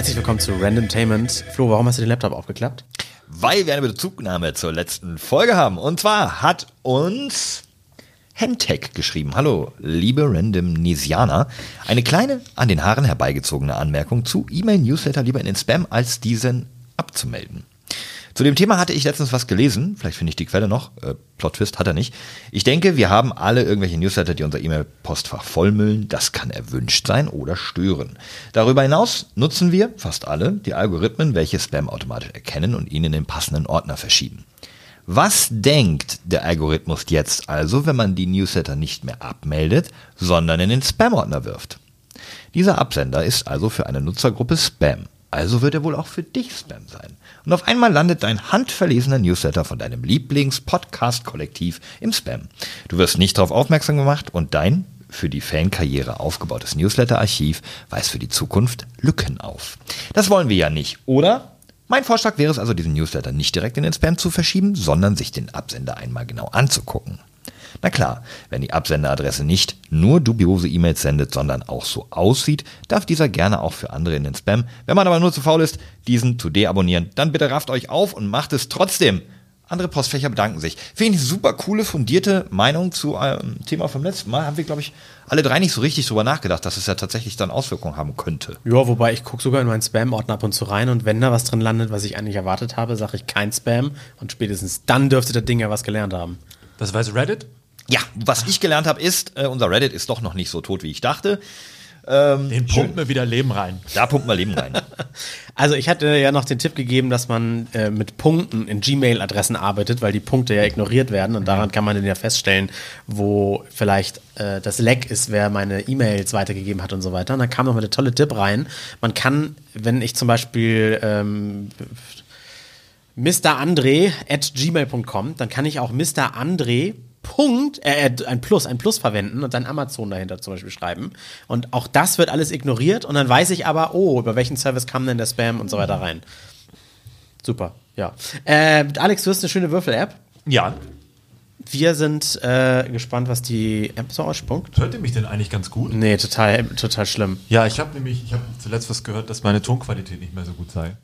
Herzlich willkommen zu Randomtainment. Flo, warum hast du den Laptop aufgeklappt? Weil wir eine Bezugnahme zur letzten Folge haben. Und zwar hat uns Hentech geschrieben. Hallo, liebe Randomnesianer. Eine kleine, an den Haaren herbeigezogene Anmerkung zu E-Mail-Newsletter lieber in den Spam als diesen abzumelden. Zu dem Thema hatte ich letztens was gelesen, vielleicht finde ich die Quelle noch, äh, Plot Twist hat er nicht. Ich denke, wir haben alle irgendwelche Newsletter, die unser E-Mail-Postfach vollmüllen. Das kann erwünscht sein oder stören. Darüber hinaus nutzen wir, fast alle, die Algorithmen, welche Spam automatisch erkennen und ihnen in den passenden Ordner verschieben. Was denkt der Algorithmus jetzt also, wenn man die Newsletter nicht mehr abmeldet, sondern in den Spam-Ordner wirft? Dieser Absender ist also für eine Nutzergruppe Spam. Also wird er wohl auch für dich Spam sein. Und auf einmal landet dein handverlesener Newsletter von deinem Lieblings-Podcast-Kollektiv im Spam. Du wirst nicht darauf aufmerksam gemacht und dein für die Fankarriere aufgebautes Newsletter-Archiv weist für die Zukunft Lücken auf. Das wollen wir ja nicht, oder? Mein Vorschlag wäre es also, diesen Newsletter nicht direkt in den Spam zu verschieben, sondern sich den Absender einmal genau anzugucken. Na klar, wenn die Absenderadresse nicht nur dubiose E-Mails sendet, sondern auch so aussieht, darf dieser gerne auch für andere in den Spam. Wenn man aber nur zu faul ist, diesen zu deabonnieren, dann bitte rafft euch auf und macht es trotzdem. Andere Postfächer bedanken sich. Finde ich super coole, fundierte Meinung zu einem Thema vom letzten Mal. Haben wir, glaube ich, alle drei nicht so richtig drüber nachgedacht, dass es ja tatsächlich dann Auswirkungen haben könnte. Ja, wobei ich gucke sogar in meinen Spam-Ordner ab und zu rein und wenn da was drin landet, was ich eigentlich erwartet habe, sage ich kein Spam und spätestens dann dürfte das Ding ja was gelernt haben. Das weiß Reddit? Ja, was ich gelernt habe, ist, äh, unser Reddit ist doch noch nicht so tot, wie ich dachte. Ähm, Den pumpen wir wieder Leben rein. Da pumpen wir Leben rein. Also ich hatte ja noch den Tipp gegeben, dass man äh, mit Punkten in Gmail-Adressen arbeitet, weil die Punkte ja ignoriert werden und daran kann man dann ja feststellen, wo vielleicht äh, das Leck ist, wer meine E-Mails weitergegeben hat und so weiter. Und dann kam noch mal der tolle Tipp rein. Man kann, wenn ich zum Beispiel ähm, Mr. Andre at gmail.com, dann kann ich auch Mr. Andre Punkt, äh, äh, ein Plus, ein Plus verwenden und dann Amazon dahinter zum Beispiel schreiben. Und auch das wird alles ignoriert und dann weiß ich aber, oh, über welchen Service kam denn der Spam und so weiter rein. Super, ja. Äh, Alex, du hast eine schöne Würfel-App. Ja. Wir sind äh, gespannt, was die App so ausspuckt. Hört ihr mich denn eigentlich ganz gut? Nee, total, total schlimm. Ja, ich habe nämlich, ich habe zuletzt was gehört, dass meine Tonqualität nicht mehr so gut sei.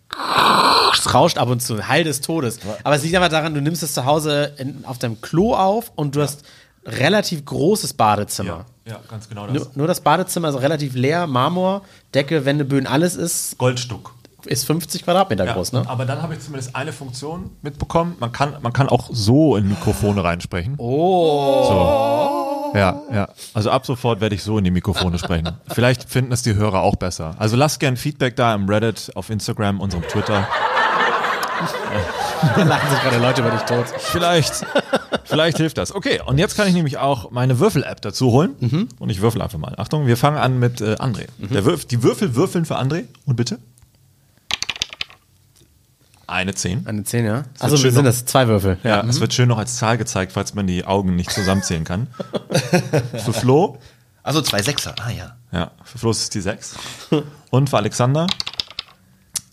Es rauscht ab und zu, Heil des Todes. Aber es liegt einfach daran, du nimmst es zu Hause in, auf deinem Klo auf und du hast relativ großes Badezimmer. Ja, ja ganz genau das. Nur, nur das Badezimmer ist relativ leer, Marmor, Decke, Wände, Böden, alles ist, Goldstuck. Ist 50 Quadratmeter Ja, groß, ne? Aber dann habe ich zumindest eine Funktion mitbekommen. Man kann, man kann auch so in Mikrofone reinsprechen. Oh. So. Ja, ja. Also ab sofort werde ich so in die Mikrofone sprechen. Vielleicht finden es die Hörer auch besser. Also lasst gern Feedback da im Reddit, auf Instagram, unserem Twitter. Da lachen sich gerade Leute über dich tot. Vielleicht, vielleicht hilft das. Okay, und jetzt kann ich nämlich auch meine Würfel-App dazu holen. Und ich würfel einfach mal. Achtung, wir fangen an mit äh, André. Der Würf die Würfel würfeln für André. Und bitte? Eine 10. Eine 10, ja? Also schön sind noch- das zwei Würfel. Ja, es wird schön noch als Zahl gezeigt, falls man die Augen nicht zusammenzählen kann. für Flo, Also zwei Sechser, ah ja. ja, für Flo ist es die 6. Und für Alexander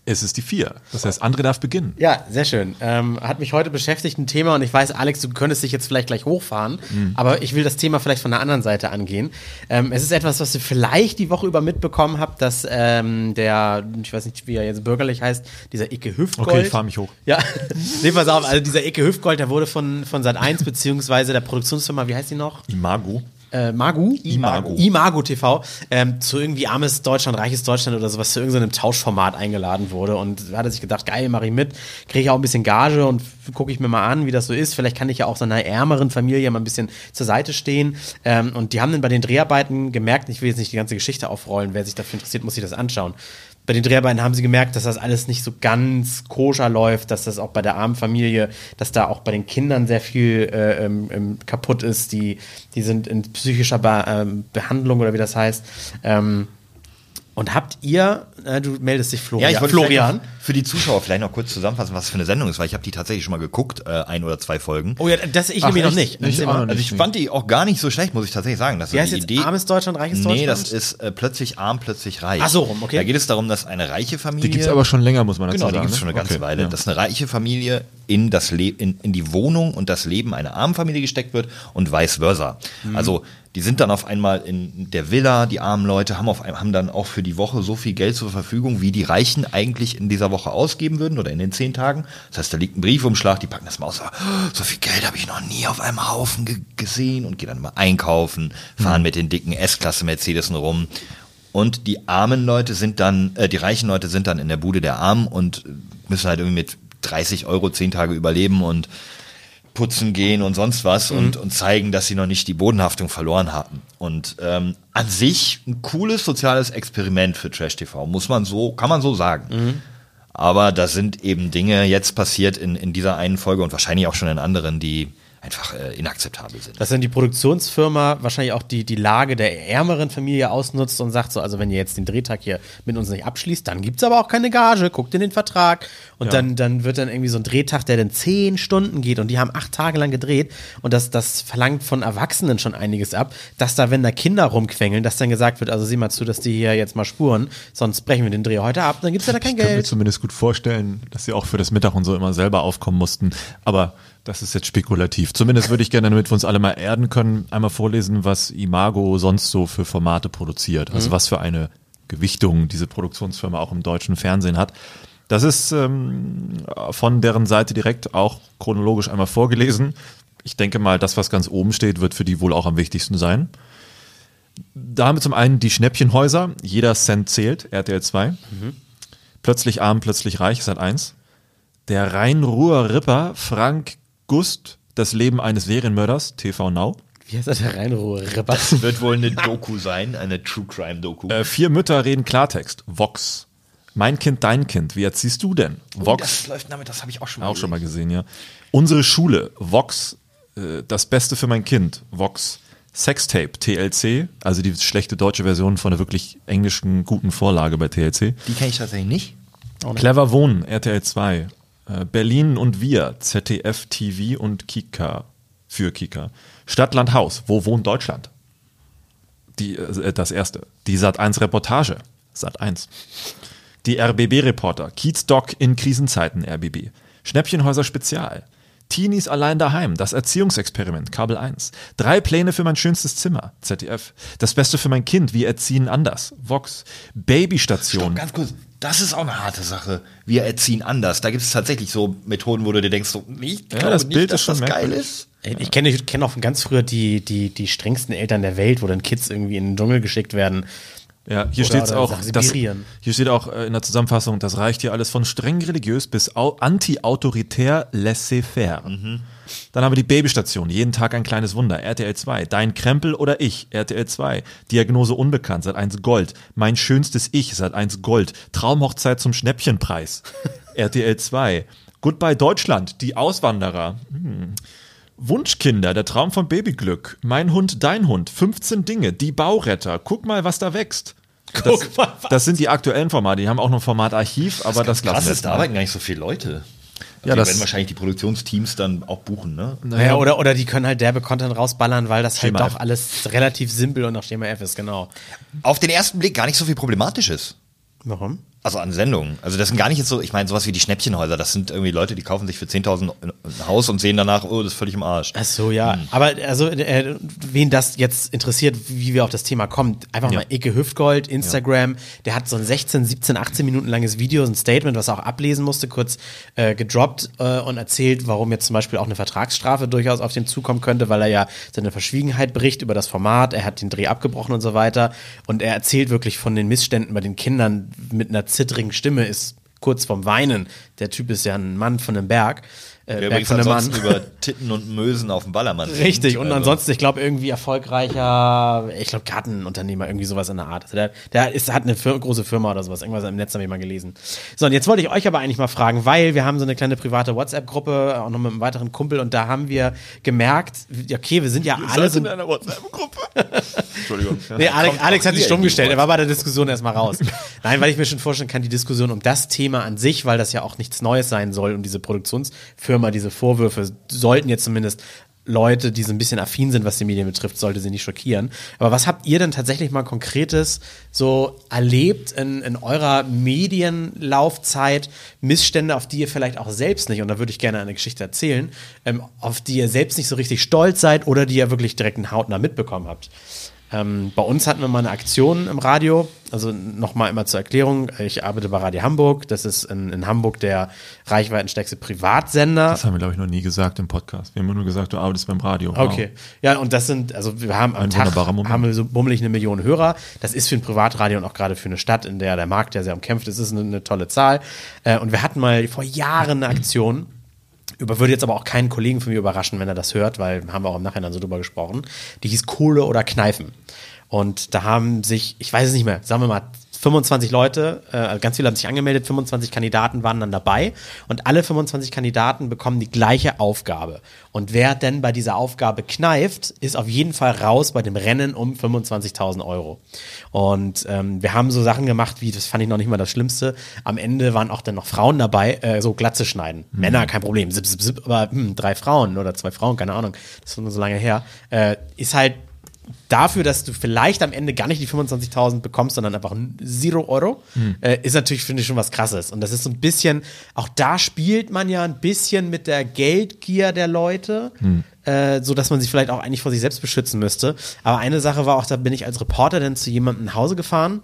ist es die 4. Das heißt, André darf beginnen. Ja, sehr schön. Ähm, hat mich heute beschäftigt ein Thema und ich weiß, Alex, du könntest dich jetzt vielleicht gleich hochfahren, aber ich will das Thema vielleicht von der anderen Seite angehen. Ähm, es ist etwas, was ihr vielleicht die Woche über mitbekommen habt, dass ähm, der, ich weiß nicht, wie er jetzt bürgerlich heißt, dieser Icke Hüftgold. Okay, ich fahr mich hoch. Ja, nee, pass auf, also dieser Icke Hüftgold, der wurde von, von Sat1 beziehungsweise der Produktionsfirma, wie heißt die noch? Imago. Äh, Magu, Imago. Imago TV, ähm, zu irgendwie armes Deutschland, reiches Deutschland oder sowas, zu irgendeinem Tauschformat eingeladen wurde. Und da hat er sich gedacht, geil, mache ich mit, kriege ich auch ein bisschen Gage und gucke ich mir mal an, wie das so ist. Vielleicht kann ich ja auch so einer ärmeren Familie mal ein bisschen zur Seite stehen. Ähm, und die haben dann bei den Dreharbeiten gemerkt, ich will jetzt nicht die ganze Geschichte aufrollen, wer sich dafür interessiert, muss sich das anschauen. Bei den Dreharbeiten haben sie gemerkt, dass das alles nicht so ganz koscher läuft, dass das auch bei der armen Familie, dass da auch bei den Kindern sehr viel äh, ähm, ähm, kaputt ist. Die, die sind in psychischer Be ähm, Behandlung oder wie das heißt. Ähm, und habt ihr, äh, du meldest dich Florian, Ja, ich wollte Florian, für die Zuschauer vielleicht noch kurz zusammenfassen, was für eine Sendung ist, weil ich habe die tatsächlich schon mal geguckt, äh, ein oder zwei Folgen. Oh ja, das ich nämlich noch nicht. Ich mal. noch Also nicht. ich fand die auch gar nicht so schlecht, muss ich tatsächlich sagen. Das ist heißt die jetzt Idee. armes Deutschland, reiches Nee, Deutschland? das ist äh, plötzlich arm, plötzlich reich. Ach so rum, okay. Da geht es darum, dass eine reiche Familie. Die gibt's aber schon länger, muss man dazu Genau, die sagen. gibt es schon eine ne? ganze Okay, Weile. ja. Dass eine reiche Familie in, das Le in, in die Wohnung und das Leben einer armen Familie gesteckt wird und vice versa. Mhm. Also die sind dann auf einmal in der Villa, die armen Leute haben, auf, ein- haben dann auch für die Woche so viel Geld zur Verfügung, wie die Reichen eigentlich in dieser Woche ausgeben würden oder in den zehn Tagen. Das heißt, da liegt ein Briefumschlag, die packen das mal aus, so, so viel Geld habe ich noch nie auf einem Haufen ge gesehen und gehen dann mal einkaufen, fahren mit den dicken S-Klasse Mercedes rum. Und die armen Leute sind dann, äh, die reichen Leute sind dann in der Bude der Armen und müssen halt irgendwie mit 30 Euro zehn Tage überleben und putzen gehen und sonst was und, und zeigen, dass sie noch nicht die Bodenhaftung verloren hatten. Und ähm, an sich ein cooles soziales Experiment für Trash TV, muss man so, kann man so sagen. Aber da sind eben Dinge jetzt passiert in, in dieser einen Folge und wahrscheinlich auch schon in anderen, die einfach äh, inakzeptabel sind. Dass dann die Produktionsfirma wahrscheinlich auch die, die Lage der ärmeren Familie ausnutzt und sagt so, also wenn ihr jetzt den Drehtag hier mit uns nicht abschließt, dann gibt's aber auch keine Gage, guckt in den Vertrag und dann, dann wird dann irgendwie so ein Drehtag, der dann zehn Stunden geht und die haben acht Tage lang gedreht und das, das verlangt von Erwachsenen schon einiges ab, dass da, wenn da Kinder rumquengeln, dass dann gesagt wird, also sieh mal zu, dass die hier jetzt mal spuren, sonst brechen wir den Dreh heute ab, dann gibt's ja da kein Ich kann mir Geld. zumindest gut vorstellen, dass sie auch für das Mittag und so immer selber aufkommen mussten. Aber das ist jetzt spekulativ. Zumindest würde ich gerne, damit wir uns alle mal erden können, einmal vorlesen, was Imago sonst so für Formate produziert. Also was für eine Gewichtung diese Produktionsfirma auch im deutschen Fernsehen hat. Das ist ähm, von deren Seite direkt auch chronologisch einmal vorgelesen. Ich denke mal, das, was ganz oben steht, wird für die wohl auch am wichtigsten sein. Da haben wir zum einen die Schnäppchenhäuser, jeder Cent zählt, RTL 2. Plötzlich arm, plötzlich reich, Sat 1. Der Rhein-Ruhr Ripper Frank Gust, das Leben eines Serienmörders, TV Now. Wie heißt das der Rheinruhe-Ripper? Wird wohl eine Doku sein, eine True Crime Doku. Äh, vier Mütter reden Klartext, Vox. Mein Kind, dein Kind, wie erziehst du denn? Vox. das läuft damit, das habe ich auch schon mal Auch schon mal gesehen, ja. Unsere Schule, Vox, äh, das Beste für mein Kind, Vox. Sextape, TLC, also die schlechte deutsche Version von der wirklich englischen guten Vorlage bei TLC. Die kenne ich tatsächlich nicht. Clever Wohnen, RTL 2. Äh, Berlin und wir, ZDF TV und Kika für Kika. Stadt, Land, Haus, wo wohnt Deutschland? Die, äh, das erste. Die Sat 1 Reportage, Sat 1. Die RBB-Reporter, Kiez-Doc in Krisenzeiten, RBB. Schnäppchenhäuser Spezial. Teenies allein daheim, das Erziehungsexperiment, Kabel 1. Drei Pläne für mein schönstes Zimmer, ZDF. Das Beste für mein Kind, wir erziehen anders, Vox. Babystation. Ganz kurz, das ist auch eine harte Sache. Wir erziehen anders. Da gibt es tatsächlich so Methoden, wo du dir denkst, so, ich Ja, glaube das nicht, Bild dass ist schon das geil ist. Ich kenne ich kenn auch von ganz früher die, die, die strengsten Eltern der Welt, wo dann Kids irgendwie in den Dschungel geschickt werden. Ja, hier steht auch, das, hier steht auch äh, in der Zusammenfassung, das reicht hier alles von streng religiös bis au- anti-autoritär laissez-faire. Dann haben wir die Babystation, jeden Tag ein kleines Wunder, RTL 2. Dein Krempel oder ich, RTL 2. Diagnose unbekannt, seit 1 Gold. Mein schönstes Ich, seit 1 Gold. Traumhochzeit zum Schnäppchenpreis, RTL 2. Goodbye Deutschland, die Auswanderer. Hm. Wunschkinder, der Traum von Babyglück. Mein Hund, dein Hund. 15 Dinge, die Bauretter. Guck mal, was da wächst. Das, Guck mal, was- das sind die aktuellen Formate. Die haben auch noch ein Format Archiv, aber das, Krass lassen wir ist, da arbeiten gar nicht so viele Leute. Ja, die das- werden wahrscheinlich die Produktionsteams dann auch buchen, ne? Naja, oder, oder die können halt derbe Content rausballern, weil das Schema halt doch F. alles relativ simpel und nach Schema F ist, genau. Auf den ersten Blick gar nicht so viel Problematisches. Warum? Also an Sendungen. Also das sind gar nicht jetzt so, ich meine, sowas wie die Schnäppchenhäuser, das sind irgendwie Leute, die kaufen sich für 10.000 ein Haus und sehen danach, oh, das ist völlig im Arsch. Ach so, ja. Aber also, äh, wen das jetzt interessiert, wie wir auf das Thema kommen, einfach Ja. mal Icke Hüftgold, Instagram, der hat so ein 16, 17, 18 Minuten langes Video, ein Statement, was er auch ablesen musste, kurz äh, gedroppt äh, und erzählt, warum jetzt zum Beispiel auch eine Vertragsstrafe durchaus auf den zukommen könnte, weil er ja seine Verschwiegenheit bricht über das Format, er hat den Dreh abgebrochen und so weiter. Und er erzählt wirklich von den Missständen bei den Kindern mit einer zittrigen Stimme, ist kurz vorm Weinen. Der Typ ist ja ein Mann von einem Berg. Äh, Der Berg übrigens von der Mann. über Titten und Mösen auf dem Ballermann singt. Richtig, und Also, ansonsten, ich glaube, irgendwie erfolgreicher, ich glaube, Kartenunternehmer, irgendwie sowas in der Art. Also der, der ist, hat eine Fir große Firma oder sowas, irgendwas im Netz habe ich mal gelesen. So, und jetzt wollte ich euch aber eigentlich mal fragen, weil wir haben so eine kleine private WhatsApp-Gruppe, auch noch mit einem weiteren Kumpel, und da haben wir gemerkt, okay, wir sind ja alle so. in einer WhatsApp-Gruppe. Entschuldigung. Nee, Alex, Alex hat sich stumm gestellt. Er war bei der Diskussion erstmal raus. Nein, weil ich mir schon vorstellen kann, die Diskussion um das Thema an sich, weil das ja auch nichts Neues sein soll und diese Produktionsfirma, diese Vorwürfe sollten jetzt zumindest Leute, die so ein bisschen affin sind, was die Medien betrifft, sollte sie nicht schockieren. Aber was habt ihr denn tatsächlich mal Konkretes so erlebt in, in eurer Medienlaufzeit? Missstände, auf die ihr vielleicht auch selbst nicht, und da würde ich gerne eine Geschichte erzählen, ähm, auf die ihr selbst nicht so richtig stolz seid oder die ihr wirklich direkt einen Hautnah mitbekommen habt. Ähm, bei uns hatten wir mal eine Aktion im Radio, also nochmal immer zur Erklärung, ich arbeite bei Radio Hamburg, das ist in, in Hamburg der reichweitenstärkste Privatsender. Das haben wir, glaube ich, noch nie gesagt im Podcast. Wir haben immer nur gesagt, du arbeitest beim Radio. Wow. Okay. Ja, und das sind, also wir haben am Ein Tag haben wir so bummelig eine Million Hörer. Das ist für ein Privatradio und auch gerade für eine Stadt, in der der Markt ja sehr umkämpft ist, ist eine, eine tolle Zahl. Äh, und wir hatten mal vor Jahren eine Aktion, über, würde jetzt aber auch keinen Kollegen von mir überraschen, wenn er das hört, weil haben wir auch im Nachhinein so drüber gesprochen. Die hieß Kohle oder Kneifen. Und da haben sich, ich weiß es nicht mehr, sagen wir mal 25 Leute, äh, ganz viele haben sich angemeldet, 25 Kandidaten waren dann dabei und alle 25 Kandidaten bekommen die gleiche Aufgabe. Und wer denn bei dieser Aufgabe kneift, ist auf jeden Fall raus bei dem Rennen um 25.000 Euro. Und ähm, wir haben so Sachen gemacht, wie, das fand ich noch nicht mal das Schlimmste, am Ende waren auch dann noch Frauen dabei, äh, so Glatze schneiden. Männer, kein Problem, zip, zip, zip, aber hm, drei Frauen oder zwei Frauen, keine Ahnung, das ist nur so lange her, äh, ist halt dafür, dass du vielleicht am Ende gar nicht die 25.000 bekommst, sondern einfach Zero Euro, äh, ist natürlich, finde ich, schon was krasses. Und das ist so ein bisschen, auch da spielt man ja ein bisschen mit der Geldgier der Leute, äh, so dass man sich vielleicht auch eigentlich vor sich selbst beschützen müsste. Aber eine Sache war auch, da bin ich als Reporter dann zu jemandem nach Hause gefahren.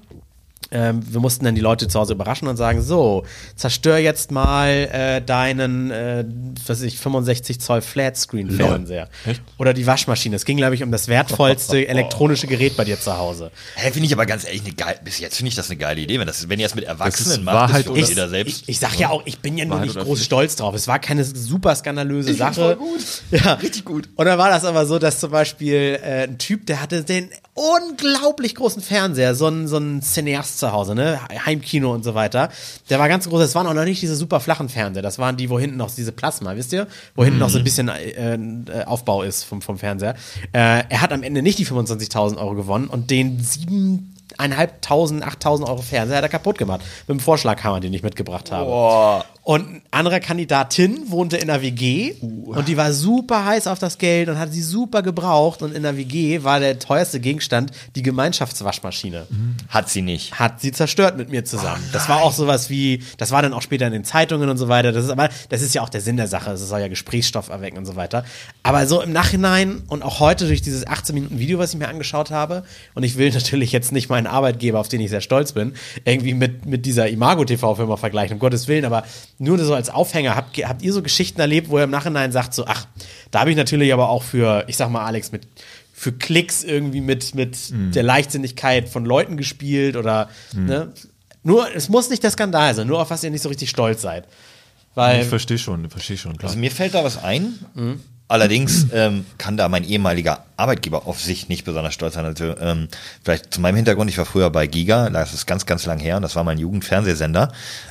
Ähm, wir mussten dann die Leute zu Hause überraschen und sagen, so, zerstör jetzt mal äh, deinen, äh, was weiß ich, 65 Zoll Flatscreen-Fernseher. Oder die Waschmaschine. Es ging, glaube ich, um das wertvollste elektronische Gerät bei dir zu Hause. Hä, finde ich aber ganz ehrlich, eine geil, bis jetzt finde ich das eine geile Idee. Wenn, das, wenn ihr das mit Erwachsenen ist macht, Wahrheit das oder- für jeder selbst. Ich, ich sag ja auch, ich bin ja nur nicht oder groß stolz drauf. Es war keine super skandalöse Ich Sache. voll gut. Ja. Richtig gut. Und dann war das aber so, dass zum Beispiel äh, ein Typ, der hatte den unglaublich großen Fernseher, so ein, so ein Cineast zu Hause, ne? Heimkino und so weiter. Der war ganz groß. Das waren auch noch nicht diese super flachen Fernseher. Das waren die, wo hinten noch diese Plasma, wisst ihr? Wo hinten noch so ein bisschen äh, äh, Aufbau ist vom, vom Fernseher. Äh, er hat am Ende nicht die 25.000 Euro gewonnen und den sieben eineinhalbtausend, achttausend Euro Fernseher hat er kaputt gemacht. Mit dem Vorschlaghammer, den ich mitgebracht habe. Boah. Und eine andere Kandidatin wohnte in der WG und die war super heiß auf das Geld und hat sie super gebraucht. Und in der WG war der teuerste Gegenstand die Gemeinschaftswaschmaschine. Hat sie nicht. Hat sie zerstört mit mir zusammen. das war auch sowas wie, das war dann auch später in den Zeitungen und so weiter. Das ist aber, das ist ja auch der Sinn der Sache. Es soll ja Gesprächsstoff erwecken und so weiter. Aber so im Nachhinein und auch heute durch dieses 18 Minuten Video, was ich mir angeschaut habe, und ich will natürlich jetzt nicht meinen Arbeitgeber, auf den ich sehr stolz bin, irgendwie mit, mit dieser Imago TV-Firma vergleichen, um Gottes Willen, aber nur so als Aufhänger, habt, habt ihr so Geschichten erlebt, wo ihr im Nachhinein sagt, so, ach, da habe ich natürlich aber auch für, ich sag mal, Alex, mit für Klicks irgendwie mit, mit der Leichtsinnigkeit von Leuten gespielt oder ne? Nur, es muss nicht der Skandal sein, nur auf was ihr nicht so richtig stolz seid. Weil Ich verstehe schon, verstehe schon, klar. Also mir fällt da was ein. Mhm. Allerdings ähm, kann da mein ehemaliger Arbeitgeber auf sich nicht besonders stolz sein. Also, ähm, vielleicht zu meinem Hintergrund, ich war früher bei Giga, das ist ganz, ganz lang her, und das war mein Jugendfernsehsender.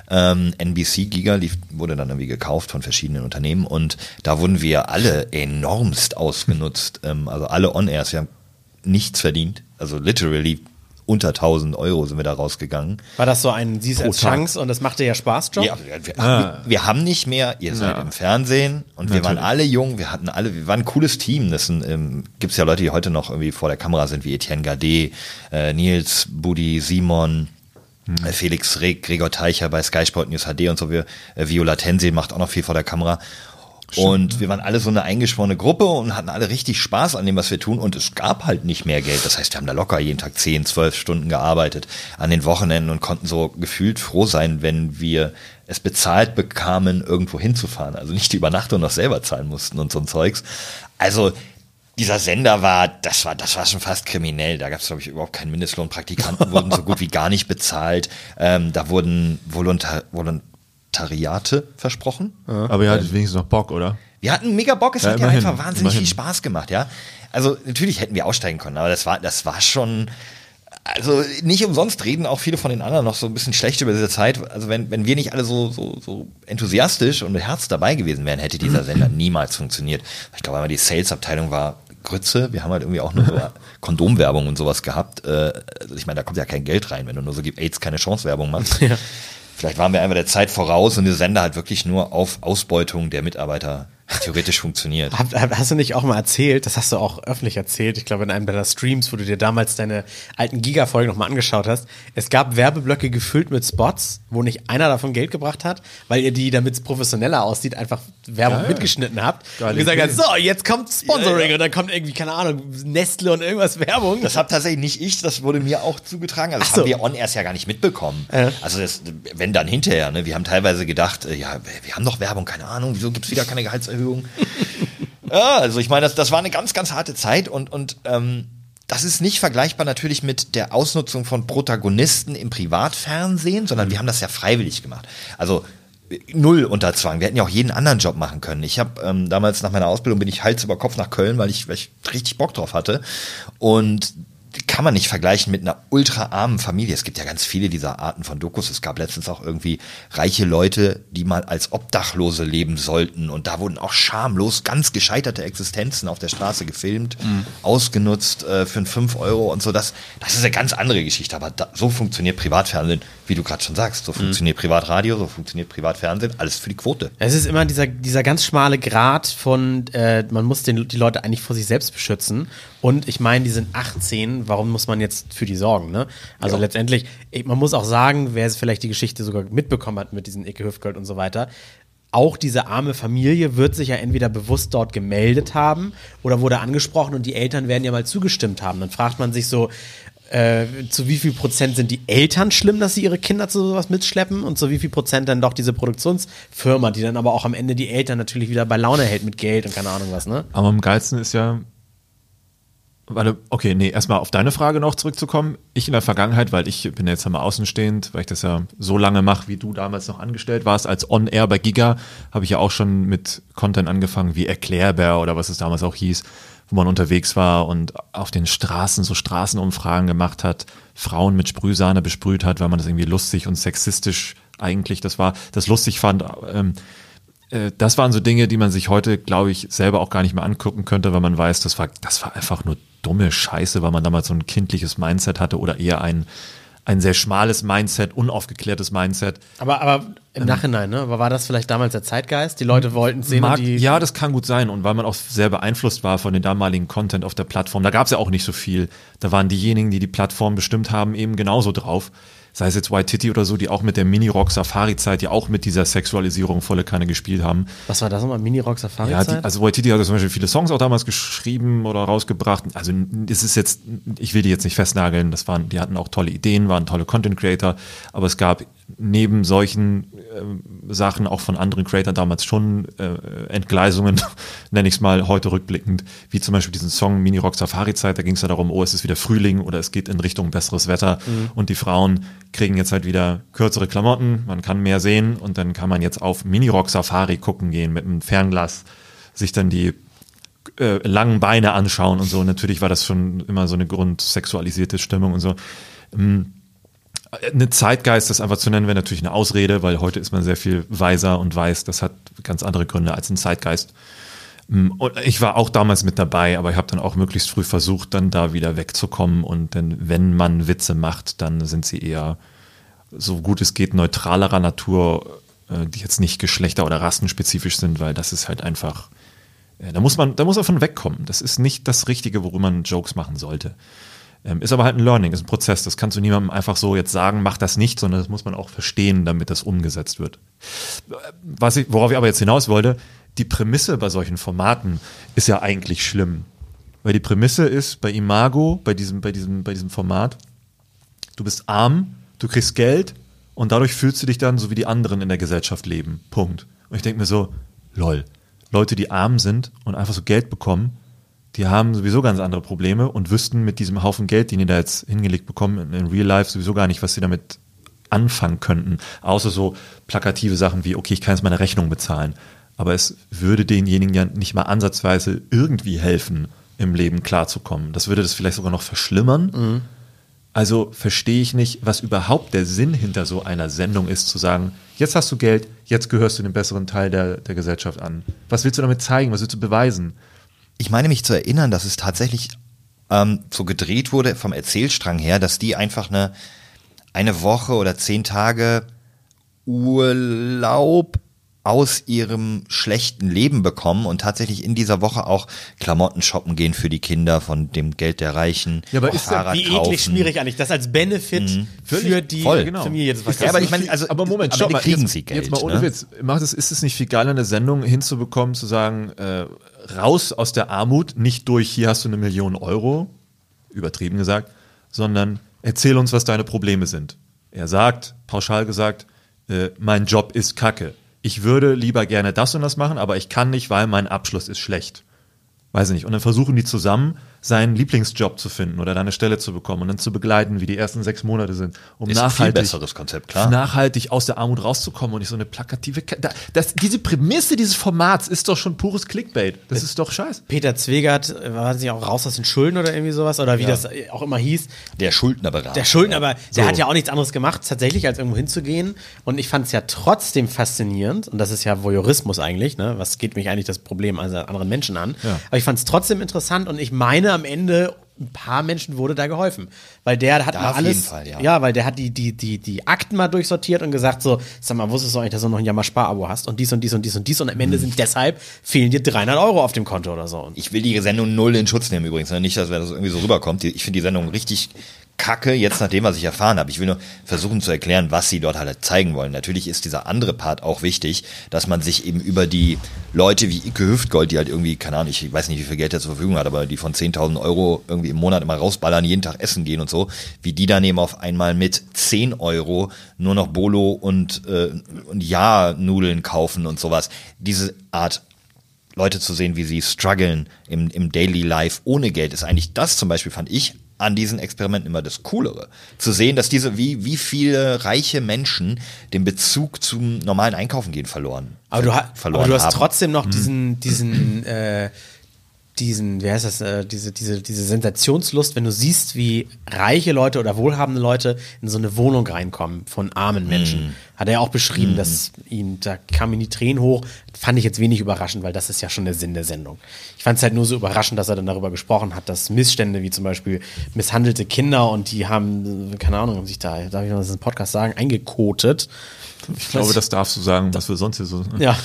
Ähm, NBC Giga lief, wurde dann irgendwie gekauft von verschiedenen Unternehmen und da wurden wir alle enormst ausgenutzt. Ähm, also alle On-Airs, wir haben nichts verdient. Also literally unter 1000 Euro sind wir da rausgegangen. war das so ein Sieh's als Tag. Chance und das machte ja Spaß, Job? Ja, wir, wir, wir haben nicht mehr, ihr seid Ja. im Fernsehen und wir waren Natürlich. alle jung, wir hatten alle, wir waren ein cooles Team. Das sind, ähm, gibt's ja Leute, die heute noch irgendwie vor der Kamera sind, wie Etienne Gade, äh, Nils, Budi, Simon, äh, Felix Reg, Gregor Teicher bei Sky Sport News HD und so. Wir, äh, Viola Tense macht auch noch viel vor der Kamera. Und wir waren alle so eine eingeschworene Gruppe und hatten alle richtig Spaß an dem, was wir tun. Und es gab halt nicht mehr Geld. Das heißt, wir haben da locker jeden Tag 10, 12 Stunden gearbeitet an den Wochenenden und konnten so gefühlt froh sein, wenn wir es bezahlt bekamen, irgendwo hinzufahren. Also nicht die Übernachtung noch selber zahlen mussten und so ein Zeugs. Also dieser Sender war, das war, das war schon fast kriminell. Da gab es, glaube ich, überhaupt keinen Mindestlohn. Praktikanten wurden so gut wie gar nicht bezahlt. Ähm, da wurden Volontar, Volont Vegetariate versprochen. Aber ihr hattet wenigstens noch Bock, oder? Wir hatten mega Bock, es Ja, hat ja einfach wahnsinnig immerhin. viel Spaß gemacht, ja. Also natürlich hätten wir aussteigen können, aber das war, das war schon, also nicht umsonst reden auch viele von den anderen noch so ein bisschen schlecht über diese Zeit. Also wenn, wenn wir nicht alle so, so, so enthusiastisch und mit Herz dabei gewesen wären, hätte dieser Sender niemals funktioniert. Ich glaube, einmal die Sales-Abteilung war Grütze. Wir haben halt irgendwie auch nur so Kondomwerbung und sowas gehabt. Äh, Also ich meine, da kommt ja kein Geld rein, wenn du nur so gibt AIDS keine Chance Werbung machst. Vielleicht waren wir einfach der Zeit voraus und der Sender hat wirklich nur auf Ausbeutung der Mitarbeiter theoretisch funktioniert. Hast du nicht auch mal erzählt, das hast du auch öffentlich erzählt, ich glaube in einem deiner Streams, wo du dir damals deine alten Giga-Folgen nochmal angeschaut hast. Es gab Werbeblöcke gefüllt mit Spots, wo nicht einer davon Geld gebracht hat, weil ihr die, damit es professioneller aussieht, einfach Werbung Geil. mitgeschnitten habt. Und gesagt habt, so, jetzt kommt Sponsoring Ja, ja. und dann kommt irgendwie, keine Ahnung, Nestle und irgendwas Werbung. Das habe tatsächlich nicht ich, das wurde mir auch zugetragen. Also das so. haben wir on erst ja gar nicht mitbekommen. Ja. Also das, wenn dann hinterher, ne? Wir haben teilweise gedacht, äh, ja, wir haben doch Werbung, keine Ahnung, wieso gibt's wieder keine Gehaltserhöhung? ja, also ich meine, das, das war eine ganz, ganz harte Zeit und, und ähm, das ist nicht vergleichbar natürlich mit der Ausnutzung von Protagonisten im Privatfernsehen, sondern wir haben das ja freiwillig gemacht. Also null unter Zwang. Wir hätten ja auch jeden anderen Job machen können. Ich habe ähm, damals nach meiner Ausbildung bin ich Hals über Kopf nach Köln, weil ich, weil ich richtig Bock drauf hatte. Und kann man nicht vergleichen mit einer ultra armen Familie. Es gibt ja ganz viele dieser Arten von Dokus. Es gab letztens auch irgendwie reiche Leute, die mal als Obdachlose leben sollten. Und da wurden auch schamlos ganz gescheiterte Existenzen auf der Straße gefilmt, ausgenutzt äh, für 5 Euro und so. Das, das ist eine ganz andere Geschichte. Aber da, so funktioniert Privatfernsehen, wie du gerade schon sagst. So funktioniert Privatradio, so funktioniert Privatfernsehen. Alles für die Quote. Es ist immer dieser, dieser ganz schmale Grad von, äh, man muss den, die Leute eigentlich vor sich selbst beschützen. Und ich meine, die sind 18, warum muss man jetzt für die sorgen? Ne? Also Ja. letztendlich, ich, man muss auch sagen, wer vielleicht die Geschichte sogar mitbekommen hat mit diesen Icke Hüftgold und so weiter, auch diese arme Familie wird sich ja entweder bewusst dort gemeldet haben oder wurde angesprochen und die Eltern werden ja mal zugestimmt haben. Dann fragt man sich so, äh, zu wie viel Prozent sind die Eltern schlimm, dass sie ihre Kinder zu sowas mitschleppen und zu wie viel Prozent dann doch diese Produktionsfirma, die dann aber auch am Ende die Eltern natürlich wieder bei Laune hält mit Geld und keine Ahnung was, ne? Aber am geilsten ist ja, Warte, okay, nee, erstmal auf deine Frage noch zurückzukommen. Ich in der Vergangenheit, weil ich bin jetzt einmal außenstehend, weil ich das ja so lange mache, wie du damals noch angestellt warst, als On-Air bei Giga, habe ich ja auch schon mit Content angefangen, wie Erklärbär oder was es damals auch hieß, wo man unterwegs war und auf den Straßen so Straßenumfragen gemacht hat, Frauen mit Sprühsahne besprüht hat, weil man das irgendwie lustig und sexistisch eigentlich das war, das lustig fand. Ähm, äh, das waren so Dinge, die man sich heute, glaube ich, selber auch gar nicht mehr angucken könnte, weil man weiß, das war, das war einfach nur dumme Scheiße, weil man damals so ein kindliches Mindset hatte oder eher ein, ein sehr schmales Mindset, unaufgeklärtes Mindset. Aber, aber im Nachhinein, ne? Aber war das vielleicht damals der Zeitgeist? Die Leute wollten sehen, Mag, die. ja, das kann gut sein. Und weil man auch sehr beeinflusst war von den damaligen Content auf der Plattform, da gab es ja auch nicht so viel. Da waren diejenigen, die die Plattform bestimmt haben, eben genauso drauf. Sei es jetzt White Titty oder so, die auch mit der Mini-Rock-Safari-Zeit ja auch mit dieser Sexualisierung volle Kanne gespielt haben. Was war das nochmal? Mini-Rock Safari? Ja, die, also White Titty hat zum Beispiel viele Songs auch damals geschrieben oder rausgebracht. Also es ist jetzt, ich will die jetzt nicht festnageln, das waren, die hatten auch tolle Ideen, waren tolle Content Creator, aber es gab neben solchen ähm, Sachen auch von anderen Creators damals schon äh, Entgleisungen, nenne ich es mal heute rückblickend, wie zum Beispiel diesen Song Mini Rock Safari Zeit, da ging es ja darum, oh, es ist wieder Frühling oder es geht in Richtung besseres Wetter und die Frauen kriegen jetzt halt wieder kürzere Klamotten, man kann mehr sehen und dann kann man jetzt auf Mini Rock Safari gucken gehen mit einem Fernglas, sich dann die äh, langen Beine anschauen und so. Natürlich war das schon immer so eine grundsexualisierte Stimmung und so. Ähm, eine Zeitgeist, das einfach zu nennen, wäre natürlich eine Ausrede, weil heute ist man sehr viel weiser und weiß, das hat ganz andere Gründe als ein Zeitgeist. Mm, Und ich war auch damals mit dabei, aber ich habe dann auch möglichst früh versucht, dann da wieder wegzukommen. Und dann, wenn man Witze macht, dann sind sie eher so gut es geht neutralerer Natur, äh, die jetzt nicht geschlechter- oder rassenspezifisch sind, weil das ist halt einfach, äh, da muss man, da muss man von wegkommen. Das ist nicht das Richtige, worüber man Jokes machen sollte. Ähm, ist aber halt ein Learning, ist ein Prozess. Das kannst du niemandem einfach so jetzt sagen, mach das nicht, sondern das muss man auch verstehen, damit das umgesetzt wird. Was ich, worauf ich aber jetzt hinaus wollte, die Prämisse bei solchen Formaten ist ja eigentlich schlimm. Weil die Prämisse ist bei Imago, bei diesem, bei diesem, bei diesem Format, du bist arm, du kriegst Geld und dadurch fühlst du dich dann so wie die anderen in der Gesellschaft leben. Punkt. Und ich denke mir so, lol, Leute, die arm sind und einfach so Geld bekommen, die haben sowieso ganz andere Probleme und wüssten mit diesem Haufen Geld, den die da jetzt hingelegt bekommen, in, Real Life sowieso gar nicht, was sie damit anfangen könnten. Außer so plakative Sachen wie, okay, ich kann jetzt meine Rechnung bezahlen. Aber es würde denjenigen ja nicht mal ansatzweise irgendwie helfen, im Leben klarzukommen. Das würde das vielleicht sogar noch verschlimmern. Also verstehe ich nicht, was überhaupt der Sinn hinter so einer Sendung ist, zu sagen, jetzt hast du Geld, jetzt gehörst du dem besseren Teil der, der Gesellschaft an. Was willst du damit zeigen? Was willst du beweisen? Ich meine mich zu erinnern, dass es tatsächlich ähm, so gedreht wurde vom Erzählstrang her, dass die einfach eine, eine Woche oder zehn Tage Urlaub aus ihrem schlechten Leben bekommen und tatsächlich in dieser Woche auch Klamotten shoppen gehen für die Kinder von dem Geld der Reichen. Ja, aber ist Fahrrad Wie kaufen. eklig schwierig eigentlich, das als Benefit für die Voll. Familie. Das Ja, aber ich meine, also aber Moment, stopp Ende mal, kriegen jetzt, sie Geld. jetzt mal ohne ne? Witz. Macht es, ist es nicht viel geiler, eine Sendung hinzubekommen, zu sagen, äh, raus aus der Armut, nicht durch, hier hast du eine Million Euro, übertrieben gesagt, sondern erzähl uns, was deine Probleme sind. Er sagt, pauschal gesagt, äh, mein Job ist kacke. Ich würde lieber gerne das und das machen, aber ich kann nicht, weil mein Abschluss ist schlecht. Weiß ich nicht. Und dann versuchen die zusammen, seinen Lieblingsjob zu finden oder deine Stelle zu bekommen und dann zu begleiten, wie die ersten sechs Monate sind, um Ist ein viel nachhaltig, besseres Konzept, klar. nachhaltig aus der Armut rauszukommen und nicht so eine plakative. Ka- Da, das, diese Prämisse dieses Formats ist doch schon pures Clickbait. Das ist doch scheiße. Peter Zwegert, äh, war nicht auch raus aus den Schulden oder irgendwie sowas? Oder wie das äh, auch immer hieß. Der Schuldnerberater. Der Schulden, aber der So. hat ja auch nichts anderes gemacht, tatsächlich, als irgendwo hinzugehen. Und ich fand es ja trotzdem faszinierend, und das ist ja Voyeurismus eigentlich, ne? Was geht mich eigentlich das Problem an anderen Menschen an? Ja. Aber ich fand es trotzdem interessant und ich meine, am Ende ein paar Menschen wurde da geholfen. Weil der hat Da mal auf alles. jeden Fall, ja. ja, weil der hat die, die, die, die Akten mal durchsortiert und gesagt: so, sag mal, wusstest du eigentlich, dass du noch ein Jammer-Spar-Abo hast und dies und dies und dies und dies und am Ende sind deshalb fehlen dir 300 Euro auf dem Konto oder so. Ich will die Sendung null in Schutz nehmen übrigens. ne? Nicht, dass das irgendwie so rüberkommt. Ich finde die Sendung richtig kacke, jetzt nach dem, was ich erfahren habe. Ich will nur versuchen zu erklären, was sie dort halt zeigen wollen. Natürlich ist dieser andere Part auch wichtig, dass man sich eben über die Leute wie Ike Hüftgold, die halt irgendwie, keine Ahnung, ich weiß nicht, wie viel Geld er zur Verfügung hat, aber die von 10.000 Euro irgendwie im Monat immer rausballern, jeden Tag essen gehen und so, wie die dann eben auf einmal mit 10 Euro nur noch Bolo und, äh, und Ja-Nudeln kaufen und sowas. Diese Art Leute zu sehen, wie sie strugglen im, im Daily Life ohne Geld, ist eigentlich das zum Beispiel, fand ich, an diesen Experimenten immer das Coolere. Zu sehen, dass diese, wie, wie viele reiche Menschen den Bezug zum normalen Einkaufen gehen verloren. Aber du, ha verloren aber du hast haben. trotzdem noch diesen, diesen, äh, diesen, wie heißt das, äh, diese, diese, diese Sensationslust, wenn du siehst, wie reiche Leute oder wohlhabende Leute in so eine Wohnung reinkommen von armen Menschen. Hat er auch beschrieben, dass ihn, da kamen ihm die Tränen hoch. Fand ich jetzt wenig überraschend, weil das ist ja schon der Sinn der Sendung. Ich fand es halt nur so überraschend, dass er dann darüber gesprochen hat, dass Missstände wie zum Beispiel misshandelte Kinder und die haben, äh, keine Ahnung, sich da, darf ich noch das im Podcast sagen, eingekotet. Ich glaube, das darfst du sagen, was wir sonst hier so. Ja,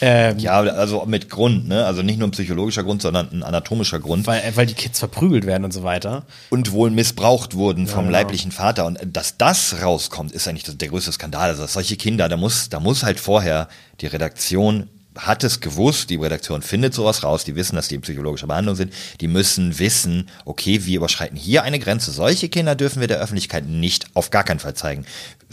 ähm, Ja, also mit Grund, ne? Also nicht nur ein psychologischer Grund, sondern ein anatomischer Grund. weil, weil die Kids verprügelt werden und so weiter. und wohl missbraucht wurden vom genau. leiblichen Vater. Und dass das rauskommt, ist eigentlich der größte Skandal. Also dass solche Kinder, da muss, da muss halt vorher die Redaktion hat es gewusst, die Redaktion findet sowas raus, die wissen, dass die in psychologischer Behandlung sind, die müssen wissen, okay, wir überschreiten hier eine Grenze. Solche Kinder dürfen wir der Öffentlichkeit nicht auf gar keinen Fall zeigen.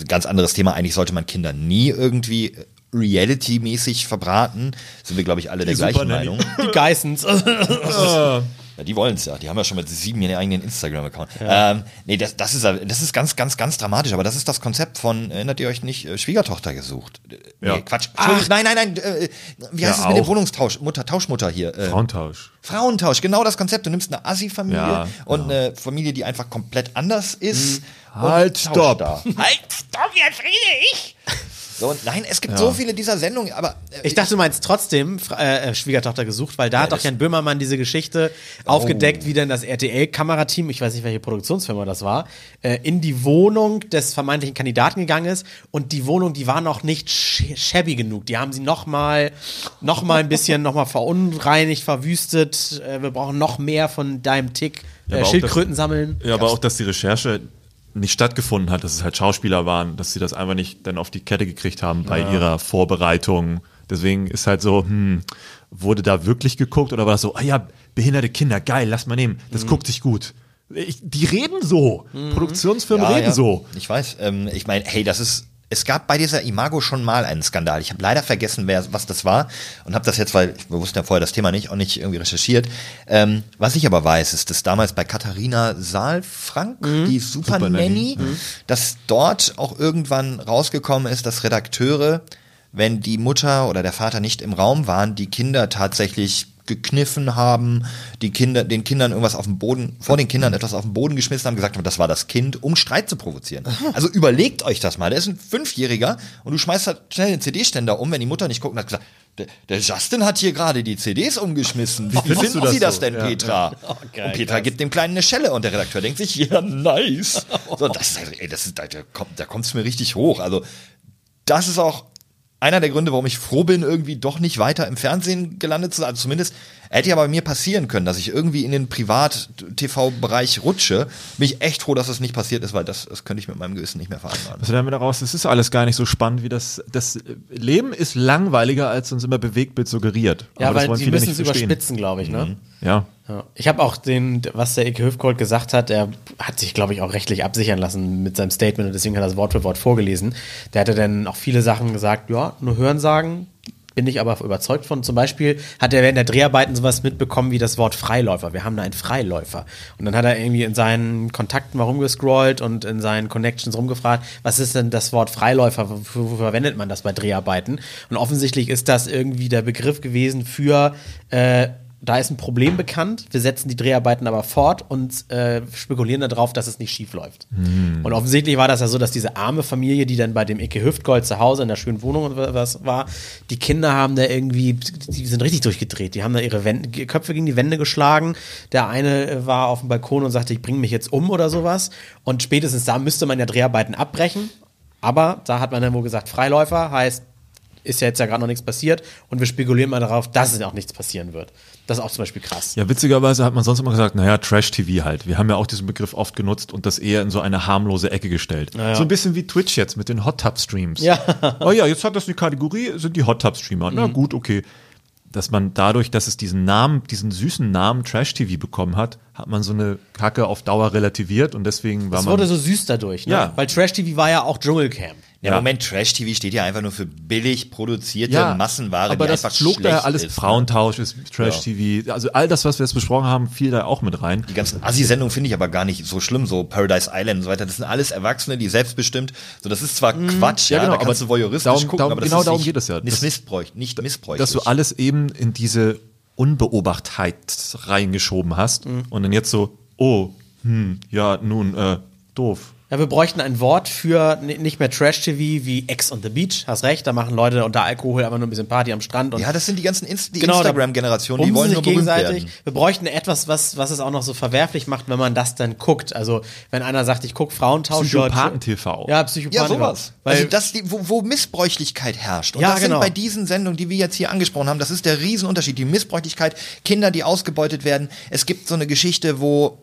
Ganz anderes Thema, eigentlich sollte man Kinder nie irgendwie Reality-mäßig verbraten. Sind wir, glaube ich, alle der gleichen. Meinung. Die Geissens. Ja, die wollen es ja. Die haben ja schon mit sieben ihren eigenen Instagram-Account. Ähm, nee, das, das, ist, das ist ganz, ganz, ganz dramatisch. Aber das ist das Konzept von, erinnert ihr euch nicht, äh, Schwiegertochter gesucht? Äh, Ja. Nee, Quatsch. Entschuldigung, nein, nein, nein. Äh, wie heißt Ja, es mit dem auch. Wohnungstausch? Mutter, Tauschmutter hier. Äh, Frauentausch. Frauentausch, genau das Konzept. Du nimmst eine Assi-Familie Ja, und eine Familie, die einfach komplett anders ist. und Halt, stopp. Da. Halt, stopp, jetzt rede ich! So, nein, es gibt so viele dieser Sendungen, aber äh, Ich dachte, du meinst trotzdem Fra- äh, Schwiegertochter gesucht, weil da hat doch das- Jan Böhmermann diese Geschichte aufgedeckt, wie dann das RTL-Kamerateam, ich weiß nicht, welche Produktionsfirma das war, äh, in die Wohnung des vermeintlichen Kandidaten gegangen ist und die Wohnung, die war noch nicht shabby genug. Die haben sie noch mal, noch mal ein bisschen noch mal verunreinigt, verwüstet. Äh, wir brauchen noch mehr von deinem Tick. Ja, Äh, Schildkröten sammeln. Ja, aber auch, dass die Recherche nicht stattgefunden hat, dass es halt Schauspieler waren, dass sie das einfach nicht dann auf die Kette gekriegt haben bei ihrer Vorbereitung. Deswegen ist halt so, hm, wurde da wirklich geguckt oder war das so, ah ja, behinderte Kinder, geil, lass mal nehmen, das guckt sich gut. Ich, die reden so. Produktionsfirmen Ja, reden ja, so. Ich weiß. Ähm, ich meine, hey, das ist es gab bei dieser Imago schon mal einen Skandal. Ich habe leider vergessen, wer, was das war und habe das jetzt, weil wir wussten ja vorher das Thema nicht, auch nicht irgendwie recherchiert. Ähm, was ich aber weiß, ist, dass damals bei Katharina Saalfrank, die Super, Super Nanny, Nanny. dass dort auch irgendwann rausgekommen ist, dass Redakteure, wenn die Mutter oder der Vater nicht im Raum waren, die Kinder tatsächlich gekniffen haben, die Kinder, den Kindern irgendwas auf den Boden, vor den Kindern etwas auf den Boden geschmissen haben, gesagt haben, das war das Kind, um Streit zu provozieren. Also überlegt euch das mal. Der ist ein Fünfjähriger und du schmeißt halt schnell den CD-Ständer um, wenn die Mutter nicht guckt und hat gesagt, der, der Justin hat hier gerade die CDs umgeschmissen. Wie, findest finden du das Sie das so? denn, Ja. Petra? geil, und Petra krass. gibt dem Kleinen eine Schelle und der Redakteur denkt sich, ja, nice. So, das, ey, das ist, da, da kommt kommt's mir richtig hoch. Also, das ist auch einer der Gründe, warum ich froh bin, irgendwie doch nicht weiter im Fernsehen gelandet zu sein. Also zumindest hätte ja bei mir passieren können, dass ich irgendwie in den Privat-TV-Bereich rutsche. Bin ich echt froh, dass das nicht passiert ist, weil das, das könnte ich mit meinem Gewissen nicht mehr vereinbaren. Was lernen wir daraus? Es ist alles gar nicht so spannend, wie das. Das Leben ist langweiliger, als uns immer Bewegtbild suggeriert. Ja, Aber das weil wollen die viele müssen nicht es verstehen. überspitzen, glaube ich, ne? Ja. Ja. Ich habe auch den, was der Ike Höfgold gesagt hat, er hat sich, glaube ich, auch rechtlich absichern lassen mit seinem Statement und deswegen hat er das Wort für Wort vorgelesen. Der hatte dann auch viele Sachen gesagt, ja, nur hören sagen, bin ich aber überzeugt von. Zum Beispiel hat er während der Dreharbeiten sowas mitbekommen wie das Wort Freiläufer. Wir haben da einen Freiläufer. Und dann hat er irgendwie in seinen Kontakten mal rumgescrollt und in seinen Connections rumgefragt, was ist denn das Wort Freiläufer? Wofür, verwendet man das bei Dreharbeiten? Und offensichtlich ist das irgendwie der Begriff gewesen für äh, da ist ein Problem bekannt, wir setzen die Dreharbeiten aber fort und äh, spekulieren darauf, dass es nicht schief läuft. Und offensichtlich war das ja so, dass diese arme Familie, die dann bei dem Icke Hüftgold zu Hause in der schönen Wohnung und was war, die Kinder haben da irgendwie, die sind richtig durchgedreht. Die haben da ihre Wände, Köpfe gegen die Wände geschlagen. Der eine äh, war auf dem Balkon und sagte, ich bringe mich jetzt um oder sowas. Und spätestens da müsste man ja Dreharbeiten abbrechen. Aber da hat man dann wohl gesagt, Freiläufer heißt, ist ja jetzt ja gerade noch nichts passiert und wir spekulieren mal darauf, dass es auch nichts passieren wird. Das ist auch zum Beispiel krass. Ja, witzigerweise hat man sonst immer gesagt, naja, Trash-TV halt. Wir haben ja auch diesen Begriff oft genutzt und das eher in so eine harmlose Ecke gestellt. ja. So ein bisschen wie Twitch jetzt mit den Hot Tub Streams. Ja. Oh ja, jetzt hat das eine Kategorie, sind die Hot Tub Streamer. Na Mhm. gut, okay. Dass man dadurch, dass es diesen Namen, diesen süßen Namen Trash-TV bekommen hat, hat man so eine Kacke auf Dauer relativiert und deswegen war Es man. wurde so süß dadurch, ne? Ja. Weil Trash TV war ja auch Dschungelcamp. Ja, Ja. Moment, Trash-TV steht ja einfach nur für billig produzierte ja, Massenware, aber die das einfach flog da ja schlecht alles. ist. Frauentausch ist Trash-TV. Also all das, was wir jetzt besprochen haben, fiel da auch mit rein. Die ganzen Assi-Sendungen finde ich aber gar nicht so schlimm, so Paradise Island und so weiter. Das sind alles Erwachsene, die selbstbeft. So, das ist zwar Quatsch, Ja, ja, genau, da kannst aber du voyeuristisch darum- gucken, darum- aber das genau ist darum nicht, geht es ja. Nicht Das- missbräuch, nicht missbräuchlich. dass du alles eben in diese Unbeobachtheit reingeschoben hast Mhm. und dann jetzt so, oh, hm, ja, nun, äh, doof. Ja, wir bräuchten ein Wort für ni- nicht mehr Trash-TV wie Ex on the Beach. Hast recht, da machen Leute unter Alkohol einfach nur ein bisschen Party am Strand. Und ja, das sind die ganzen Inst die Genau, Instagram-Generationen, die wollen sich nur gegenseitig. werden. Wir bräuchten etwas, was, was es auch noch so verwerflich macht, wenn man das dann guckt. Also, wenn einer sagt, ich gucke Frauentausch. Psychopathen-TV. Ja, Psychopathen. Ja, sowas. Weil, also das, wo, wo Missbräuchlichkeit herrscht. Und Ja, das genau. sind bei diesen Sendungen, die wir jetzt hier angesprochen haben, das ist der Riesenunterschied. Die Missbräuchlichkeit, Kinder, die ausgebeutet werden. Es gibt so eine Geschichte, wo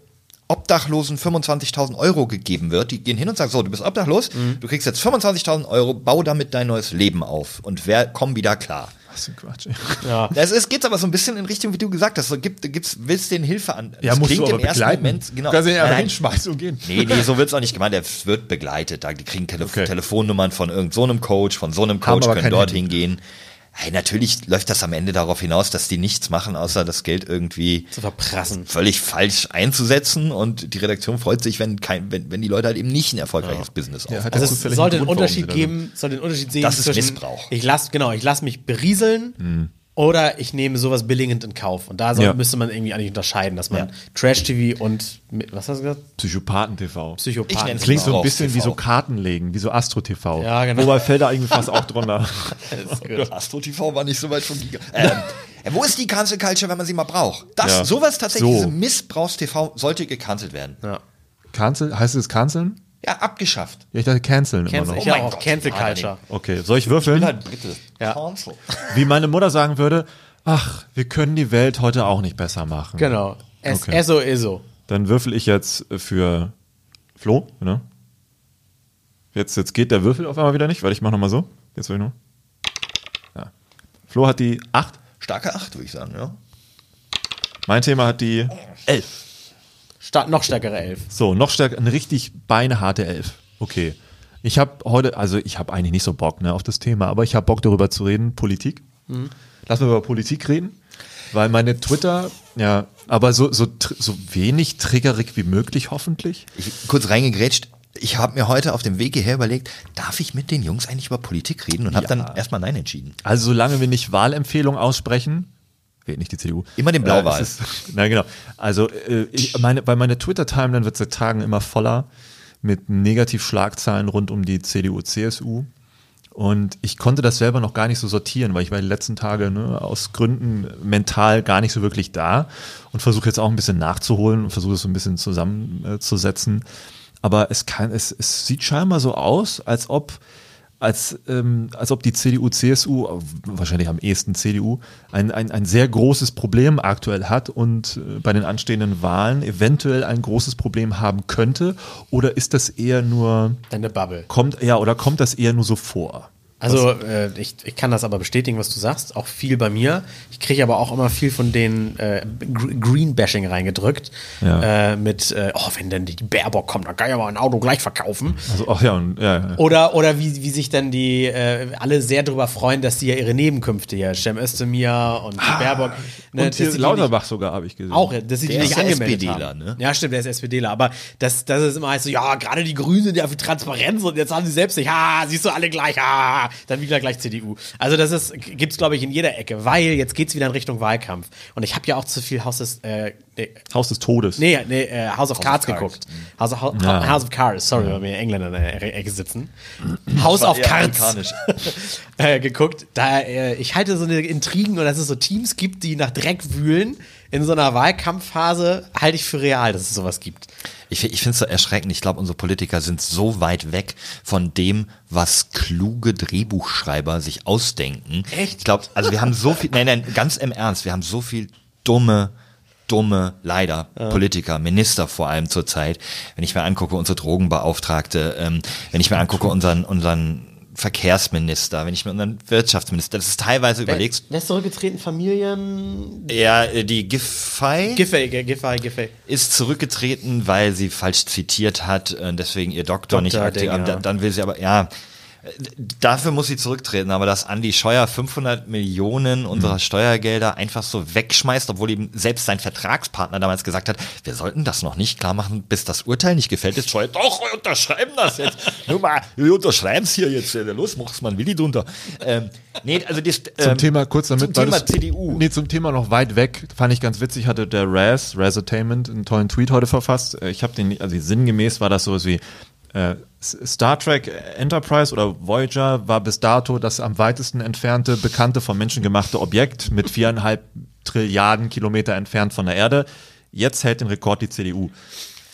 Obdachlosen 25.000 Euro gegeben wird. Die gehen hin und sagen, so, du bist obdachlos, Mhm. du kriegst jetzt 25.000 Euro, bau damit dein neues Leben auf. Und wer komm wieder klar. Was ein Quatsch. ja. Es, es geht aber so ein bisschen in Richtung, wie du gesagt hast. So, gibt, gibt's, willst denen Hilfe an? Ja, Das musst klingt du aber im ersten begleiten. Moment, genau. Du kannst ihn ja Nein, einfach nein. hinschmeißen und gehen. Nee, nee, so wird's auch nicht gemeint. Der wird begleitet. Da- Die kriegen Tele Okay. Telefonnummern von irgendeinem so einem Coach, von so einem Coach, können dort hingehen. Hey, natürlich läuft das am Ende darauf hinaus, dass die nichts machen, außer das Geld irgendwie Zu verprassen. völlig falsch einzusetzen. Und die Redaktion freut sich, wenn, kein, wenn, wenn die Leute halt eben nicht ein erfolgreiches Business aufbauen. hat Also es einen einen Grund, Unterschied geben, soll den Unterschied sehen Das ist zwischen Missbrauch. ich lass genau, ich lass mich berieseln oder ich nehme sowas billigend in Kauf. Und da soll, Ja. müsste man irgendwie eigentlich unterscheiden, dass man Ja. Trash TV und was hast du gesagt? Psychopathen-TV. Psychopathen. nenn's Klingt so ein bisschen wie TV. so Karten legen, wie so Astro-TV. Ja, genau. Wobei fällt da irgendwie fast auch drunter. Astro TV war nicht so weit von Giga. Ähm, äh, wo ist die Cancel Culture, wenn man sie mal braucht? Das, Ja. sowas tatsächlich, So. diese Missbrauchs-TV sollte gecancelt werden. Ja. Cancel, heißt es canceln? Ja, abgeschafft. Ja, ich dachte canceln immer Cancel, noch. ich ja mein auch Gott. Cancel Culture. Okay, soll ich würfeln? Halt bitte. Ja. Cancel. Wie meine Mutter sagen würde, ach, wir können die Welt heute auch nicht besser machen. Genau. Es, Okay. Eso, Eso. Dann würfel ich jetzt für Flo, ne? Jetzt, jetzt geht der Würfel auf einmal wieder nicht, weil ich mache nochmal so. Jetzt will ich nur. Ja. Flo hat die 8. Starke Acht, würde ich sagen, ja. Mein Thema hat die 11. Sta noch stärkere Elf. So, noch stärker, eine richtig beinharte 11. Okay. Ich habe heute, also ich habe eigentlich nicht so Bock ne, auf das Thema, aber ich habe Bock darüber zu reden, Politik. Mhm. Lass mal über Politik reden, weil meine Twitter, ja, aber so, so, so wenig triggerig wie möglich hoffentlich. Ich, kurz reingegrätscht, ich habe mir heute auf dem Weg hierher überlegt, darf ich mit den Jungs eigentlich über Politik reden und habe ja. dann erstmal Nein entschieden. Also solange wir nicht Wahlempfehlungen aussprechen, wählt nicht die CDU. Immer den Blauwahl. Äh, nein, genau. Also äh, ich, meine, bei meiner Twitter-Timeline wird seit Tagen immer voller mit Negativschlagzeilen rund um die CDU, CSU. Und ich konnte das selber noch gar nicht so sortieren, weil ich war die letzten Tage ne, aus Gründen mental gar nicht so wirklich da und versuche jetzt auch ein bisschen nachzuholen und versuche es so ein bisschen zusammenzusetzen. Aber es kann, es, es sieht scheinbar so aus, als ob als, ähm, als ob die CDU, CSU, wahrscheinlich am ehesten CDU, ein, ein, ein sehr großes Problem aktuell hat und äh, bei den anstehenden Wahlen eventuell ein großes Problem haben könnte? Oder ist das eher nur. Eine Bubble. Kommt, ja, oder kommt das eher nur so vor? Also äh, ich, ich kann das aber bestätigen, was du sagst, auch viel bei mir. Ich kriege aber auch immer viel von den äh, Green-Bashing reingedrückt. Ja. Äh, mit, äh, oh, wenn denn die Baerbock kommt, dann kann ich aber ein Auto gleich verkaufen. Also, ach ja, und, ja, ja. Oder, oder wie, wie sich dann die äh, alle sehr darüber freuen, dass die ja ihre Nebenkünfte hier, Cem Özdemir und ah, Baerbock. Ne, und hier Lauterbach nicht, sogar, habe ich gesehen. Auch, dass sie die nicht angemeldet SPDler, haben. Ne? Ja, stimmt, der ist SPDler. Aber das, das ist immer heißt so, ja, gerade die Grünen sind ja für Transparenz und jetzt haben sie selbst nicht, ah, siehst du alle gleich, dann wieder gleich CDU. Also das ist, gibt's glaube ich in jeder Ecke, weil jetzt geht's wieder in Richtung Wahlkampf. Und ich habe ja auch zu viel Haus des, äh, nee, Haus des Todes. Nee, nee, äh, House of House Cards of geguckt. Mhm. House, of, ja. House of Cards, sorry, ja. weil wir Engländer in der Ecke sitzen. House of Cards äh, geguckt. Da, äh, ich halte so eine Intrigen und dass es so Teams gibt, die nach Dreck wühlen in so einer Wahlkampfphase, halte ich für real, dass es sowas gibt. Ich, ich finde es so erschreckend. Ich glaube, unsere Politiker sind so weit weg von dem, was kluge Drehbuchschreiber sich ausdenken. Echt? Ich glaube, also wir haben so viel, nein, nein, ganz im Ernst, wir haben so viel dumme dumme, leider, ja. Politiker, Minister vor allem zurzeit. Wenn ich mir angucke, unsere Drogenbeauftragte, ähm, wenn ich mir angucke, unseren, unseren Verkehrsminister, wenn ich mir unseren Wirtschaftsminister, das ist teilweise wer, überlegst. Wer ist zurückgetreten? Familien? Ja, äh, die Giffey. Giffey, Giffey, Giffey. Ist zurückgetreten, weil sie falsch zitiert hat, äh, deswegen ihr Doktor, Doktor nicht aktiv. Dann, dann will sie aber, ja, Dafür muss sie zurücktreten, aber dass Andi Scheuer 500 Millionen unserer mhm. Steuergelder einfach so wegschmeißt, obwohl ihm selbst sein Vertragspartner damals gesagt hat, wir sollten das noch nicht klar machen, bis das Urteil nicht gefällt ist. Scheuer, doch, wir unterschreiben das jetzt. Nur mal, wir unterschreiben es hier jetzt. Los, mach's mal ein Willi drunter. Ähm, nee, also das, ähm, Zum Thema, kurz damit. Zum Thema das, CDU. Nee, zum Thema noch weit weg, fand ich ganz witzig, hatte der Raz, Razatainment, einen tollen Tweet heute verfasst. Äh, ich habe den, also sinngemäß war das sowas wie, äh, Star Trek Enterprise oder Voyager war bis dato das am weitesten entfernte bekannte von Menschen gemachte Objekt mit viereinhalb Trilliarden Kilometer entfernt von der Erde. Jetzt hält den Rekord die CDU.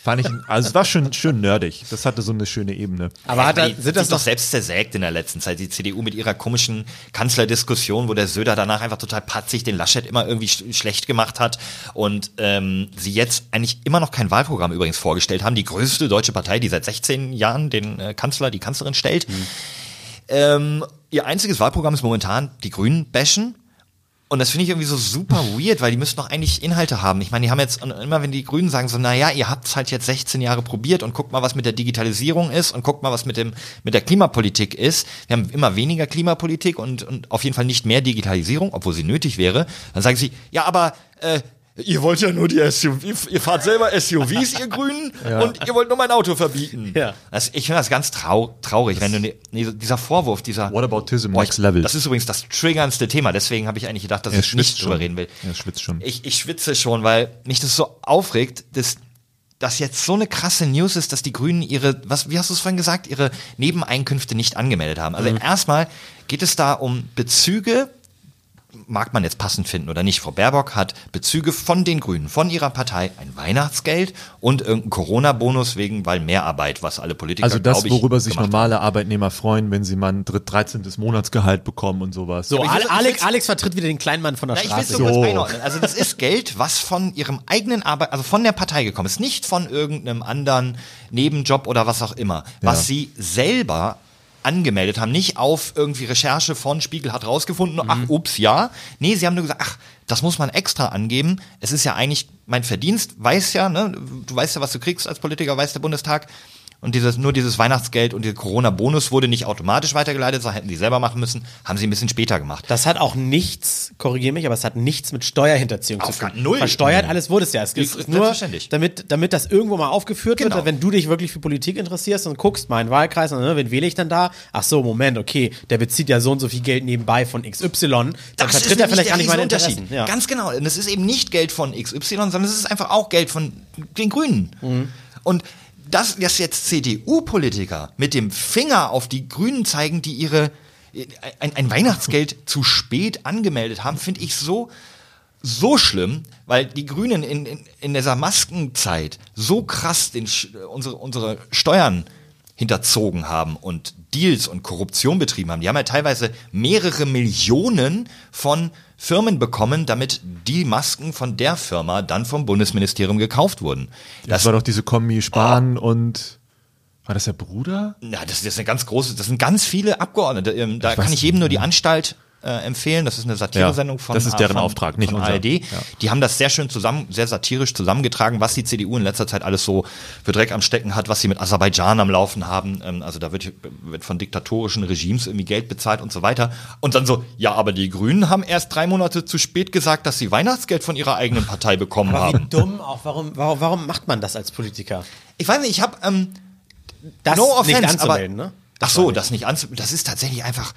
Fand ich, also es war schön, schön nerdig. Das hatte so eine schöne Ebene. Aber hat er, sind das doch selbst zersägt in der letzten Zeit, die CDU mit ihrer komischen Kanzlerdiskussion, wo der Söder danach einfach total patzig den Laschet immer irgendwie sch schlecht gemacht hat und ähm, sie jetzt eigentlich immer noch kein Wahlprogramm übrigens vorgestellt haben. Die größte deutsche Partei, die seit 16 Jahren den äh, Kanzler, die Kanzlerin stellt. Mhm. Ähm, ihr einziges Wahlprogramm ist momentan die Grünen bashen und das finde ich irgendwie so super weird, weil die müssten doch eigentlich Inhalte haben. Ich meine, die haben jetzt immer, wenn die Grünen sagen so, naja, ihr habt es halt jetzt 16 Jahre probiert und guckt mal, was mit der Digitalisierung ist und guckt mal, was mit dem mit der Klimapolitik ist. Wir haben immer weniger Klimapolitik und, und auf jeden Fall nicht mehr Digitalisierung, obwohl sie nötig wäre. Dann sagen sie, ja, aber äh, Ihr wollt ja nur die SUV, ihr fahrt selber SUVs, ihr Grünen, ja. und ihr wollt nur mein Auto verbieten. Ja. Das, ich finde das ganz trau traurig, wenn du ne, ne, dieser Vorwurf, dieser Whataboutism boah, next level. Das ist übrigens das triggerndste Thema, deswegen habe ich eigentlich gedacht, dass er ich nicht drüber reden will. Er schwitzt schon. Ich, ich schwitze schon, weil mich das so aufregt, dass dass jetzt so eine krasse News ist, dass die Grünen ihre, was, wie hast du es vorhin gesagt, ihre Nebeneinkünfte nicht angemeldet haben. Also mhm. erstmal geht es da um Bezüge mag man jetzt passend finden oder nicht, Frau Baerbock hat Bezüge von den Grünen, von ihrer Partei, ein Weihnachtsgeld und irgendein Corona-Bonus wegen, weil Mehrarbeit, was alle Politiker Also das, ich, worüber sich normale haben. Arbeitnehmer freuen, wenn sie mal ein 13. Monatsgehalt bekommen und sowas. So, Ale Alex, Alex vertritt wieder den Kleinmann von der Na, Straße. Ich will so. einordnen. Also das ist Geld, was von ihrem eigenen Arbeit, also von der Partei gekommen ist, nicht von irgendeinem anderen Nebenjob oder was auch immer, was ja. sie selber angemeldet haben, nicht auf irgendwie Recherche von Spiegel hat rausgefunden, mhm. ach, ups, ja. Nee, sie haben nur gesagt, ach, das muss man extra angeben. Es ist ja eigentlich mein Verdienst, weiß ja, ne, du weißt ja, was du kriegst als Politiker, weiß der Bundestag. Und dieses, nur dieses Weihnachtsgeld und der Corona-Bonus wurde nicht automatisch weitergeleitet, sondern hätten sie selber machen müssen, haben sie ein bisschen später gemacht. Das hat auch nichts, korrigiere mich, aber es hat nichts mit Steuerhinterziehung Auf zu tun. null. Versteuert alles wurde es ja. Es ist, Ist nur, damit, damit das irgendwo mal aufgeführt Genau. wird, wenn du dich wirklich für Politik interessierst und guckst, meinen Wahlkreis, und, ne, wen wähle ich dann da? Ach so, Moment, okay, der bezieht ja so und so viel Geld nebenbei von XY, dann Das vertritt er vielleicht gar nicht meine. Interessen. Ja. Ganz genau. Und es ist eben nicht Geld von XY, sondern es ist einfach auch Geld von den Grünen. Mhm. Und dass, dass jetzt CDU-Politiker mit dem Finger auf die Grünen zeigen, die ihre ein, ein Weihnachtsgeld zu spät angemeldet haben, finde ich so so schlimm, weil die Grünen in, in, in dieser Maskenzeit so krass den, unsere, unsere Steuern hinterzogen haben und Deals und Korruption betrieben haben. Die haben ja teilweise mehrere Millionen von Firmen bekommen, damit die Masken von der Firma dann vom Bundesministerium gekauft wurden. Das, war doch diese Kombi Spahn und war das der Bruder? Ja, das, das ist eine ganz große, das sind ganz viele Abgeordnete. Ähm, Da Ich kann ich jedem nur die nicht. Anstalt äh, empfehlen. Das ist eine Satiresendung Ja, von das ist deren von, Auftrag, nicht unser. ARD. Ja. Die haben das sehr schön zusammen, sehr satirisch zusammengetragen, was die CDU in letzter Zeit alles so für Dreck am Stecken hat, was sie mit Aserbaidschan am Laufen haben. Ähm, Also da wird, wird von diktatorischen Regimes irgendwie Geld bezahlt und so weiter. Und dann so, ja, aber die Grünen haben erst drei Monate zu spät gesagt, dass sie Weihnachtsgeld von ihrer eigenen Partei bekommen Aber wie haben. dumm auch, warum, warum, warum macht man das als Politiker? Ich weiß nicht, ich habe ähm, Das no offense, nicht anzumelden, aber, ne? Ach so, das nicht anzumelden. Das ist tatsächlich einfach.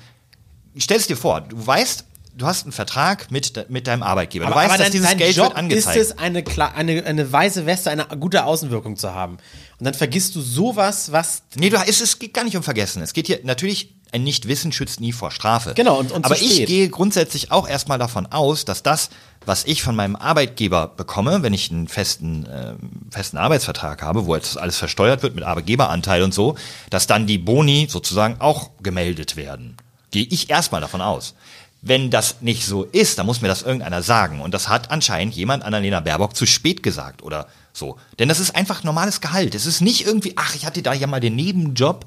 Stell es dir vor, du weißt, du hast einen Vertrag mit, mit deinem Arbeitgeber. Du weißt, dass dein- dieses Geld Job wird angezeigt. ist es, eine, eine, eine weiße Weste, eine gute Außenwirkung zu haben. Und dann vergisst du sowas, was nee, du, es, es geht gar nicht um Vergessen. Es geht hier natürlich, ein Nichtwissen schützt nie vor Strafe. Genau, und- und Aber ich gehe grundsätzlich auch erstmal davon aus, dass das, was ich von meinem Arbeitgeber bekomme, wenn ich einen festen, ähm, festen Arbeitsvertrag habe, wo jetzt alles versteuert wird mit Arbeitgeberanteil und so, dass dann die Boni sozusagen auch gemeldet werden. Gehe ich erstmal davon aus. Wenn das nicht so ist, dann muss mir das irgendeiner sagen. Und das hat anscheinend jemand Annalena Baerbock zu spät gesagt oder so. Denn das ist einfach normales Gehalt. Es ist nicht irgendwie, ach, ich hatte da ja mal den Nebenjob.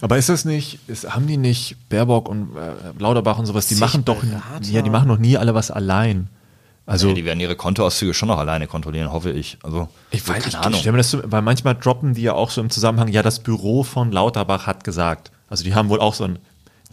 Aber ist das nicht, ist, haben die nicht Baerbock und äh, Lauterbach und sowas, die machen doch, ja, die machen doch nie alle was allein. Also, Ja, die werden ihre Kontoauszüge schon noch alleine kontrollieren, hoffe ich. Also, ich weiß, ich keine Ahnung. stelle mir das so, weil manchmal droppen die ja auch so im Zusammenhang, ja, das Büro von Lauterbach hat gesagt. Also die haben wohl auch so ein,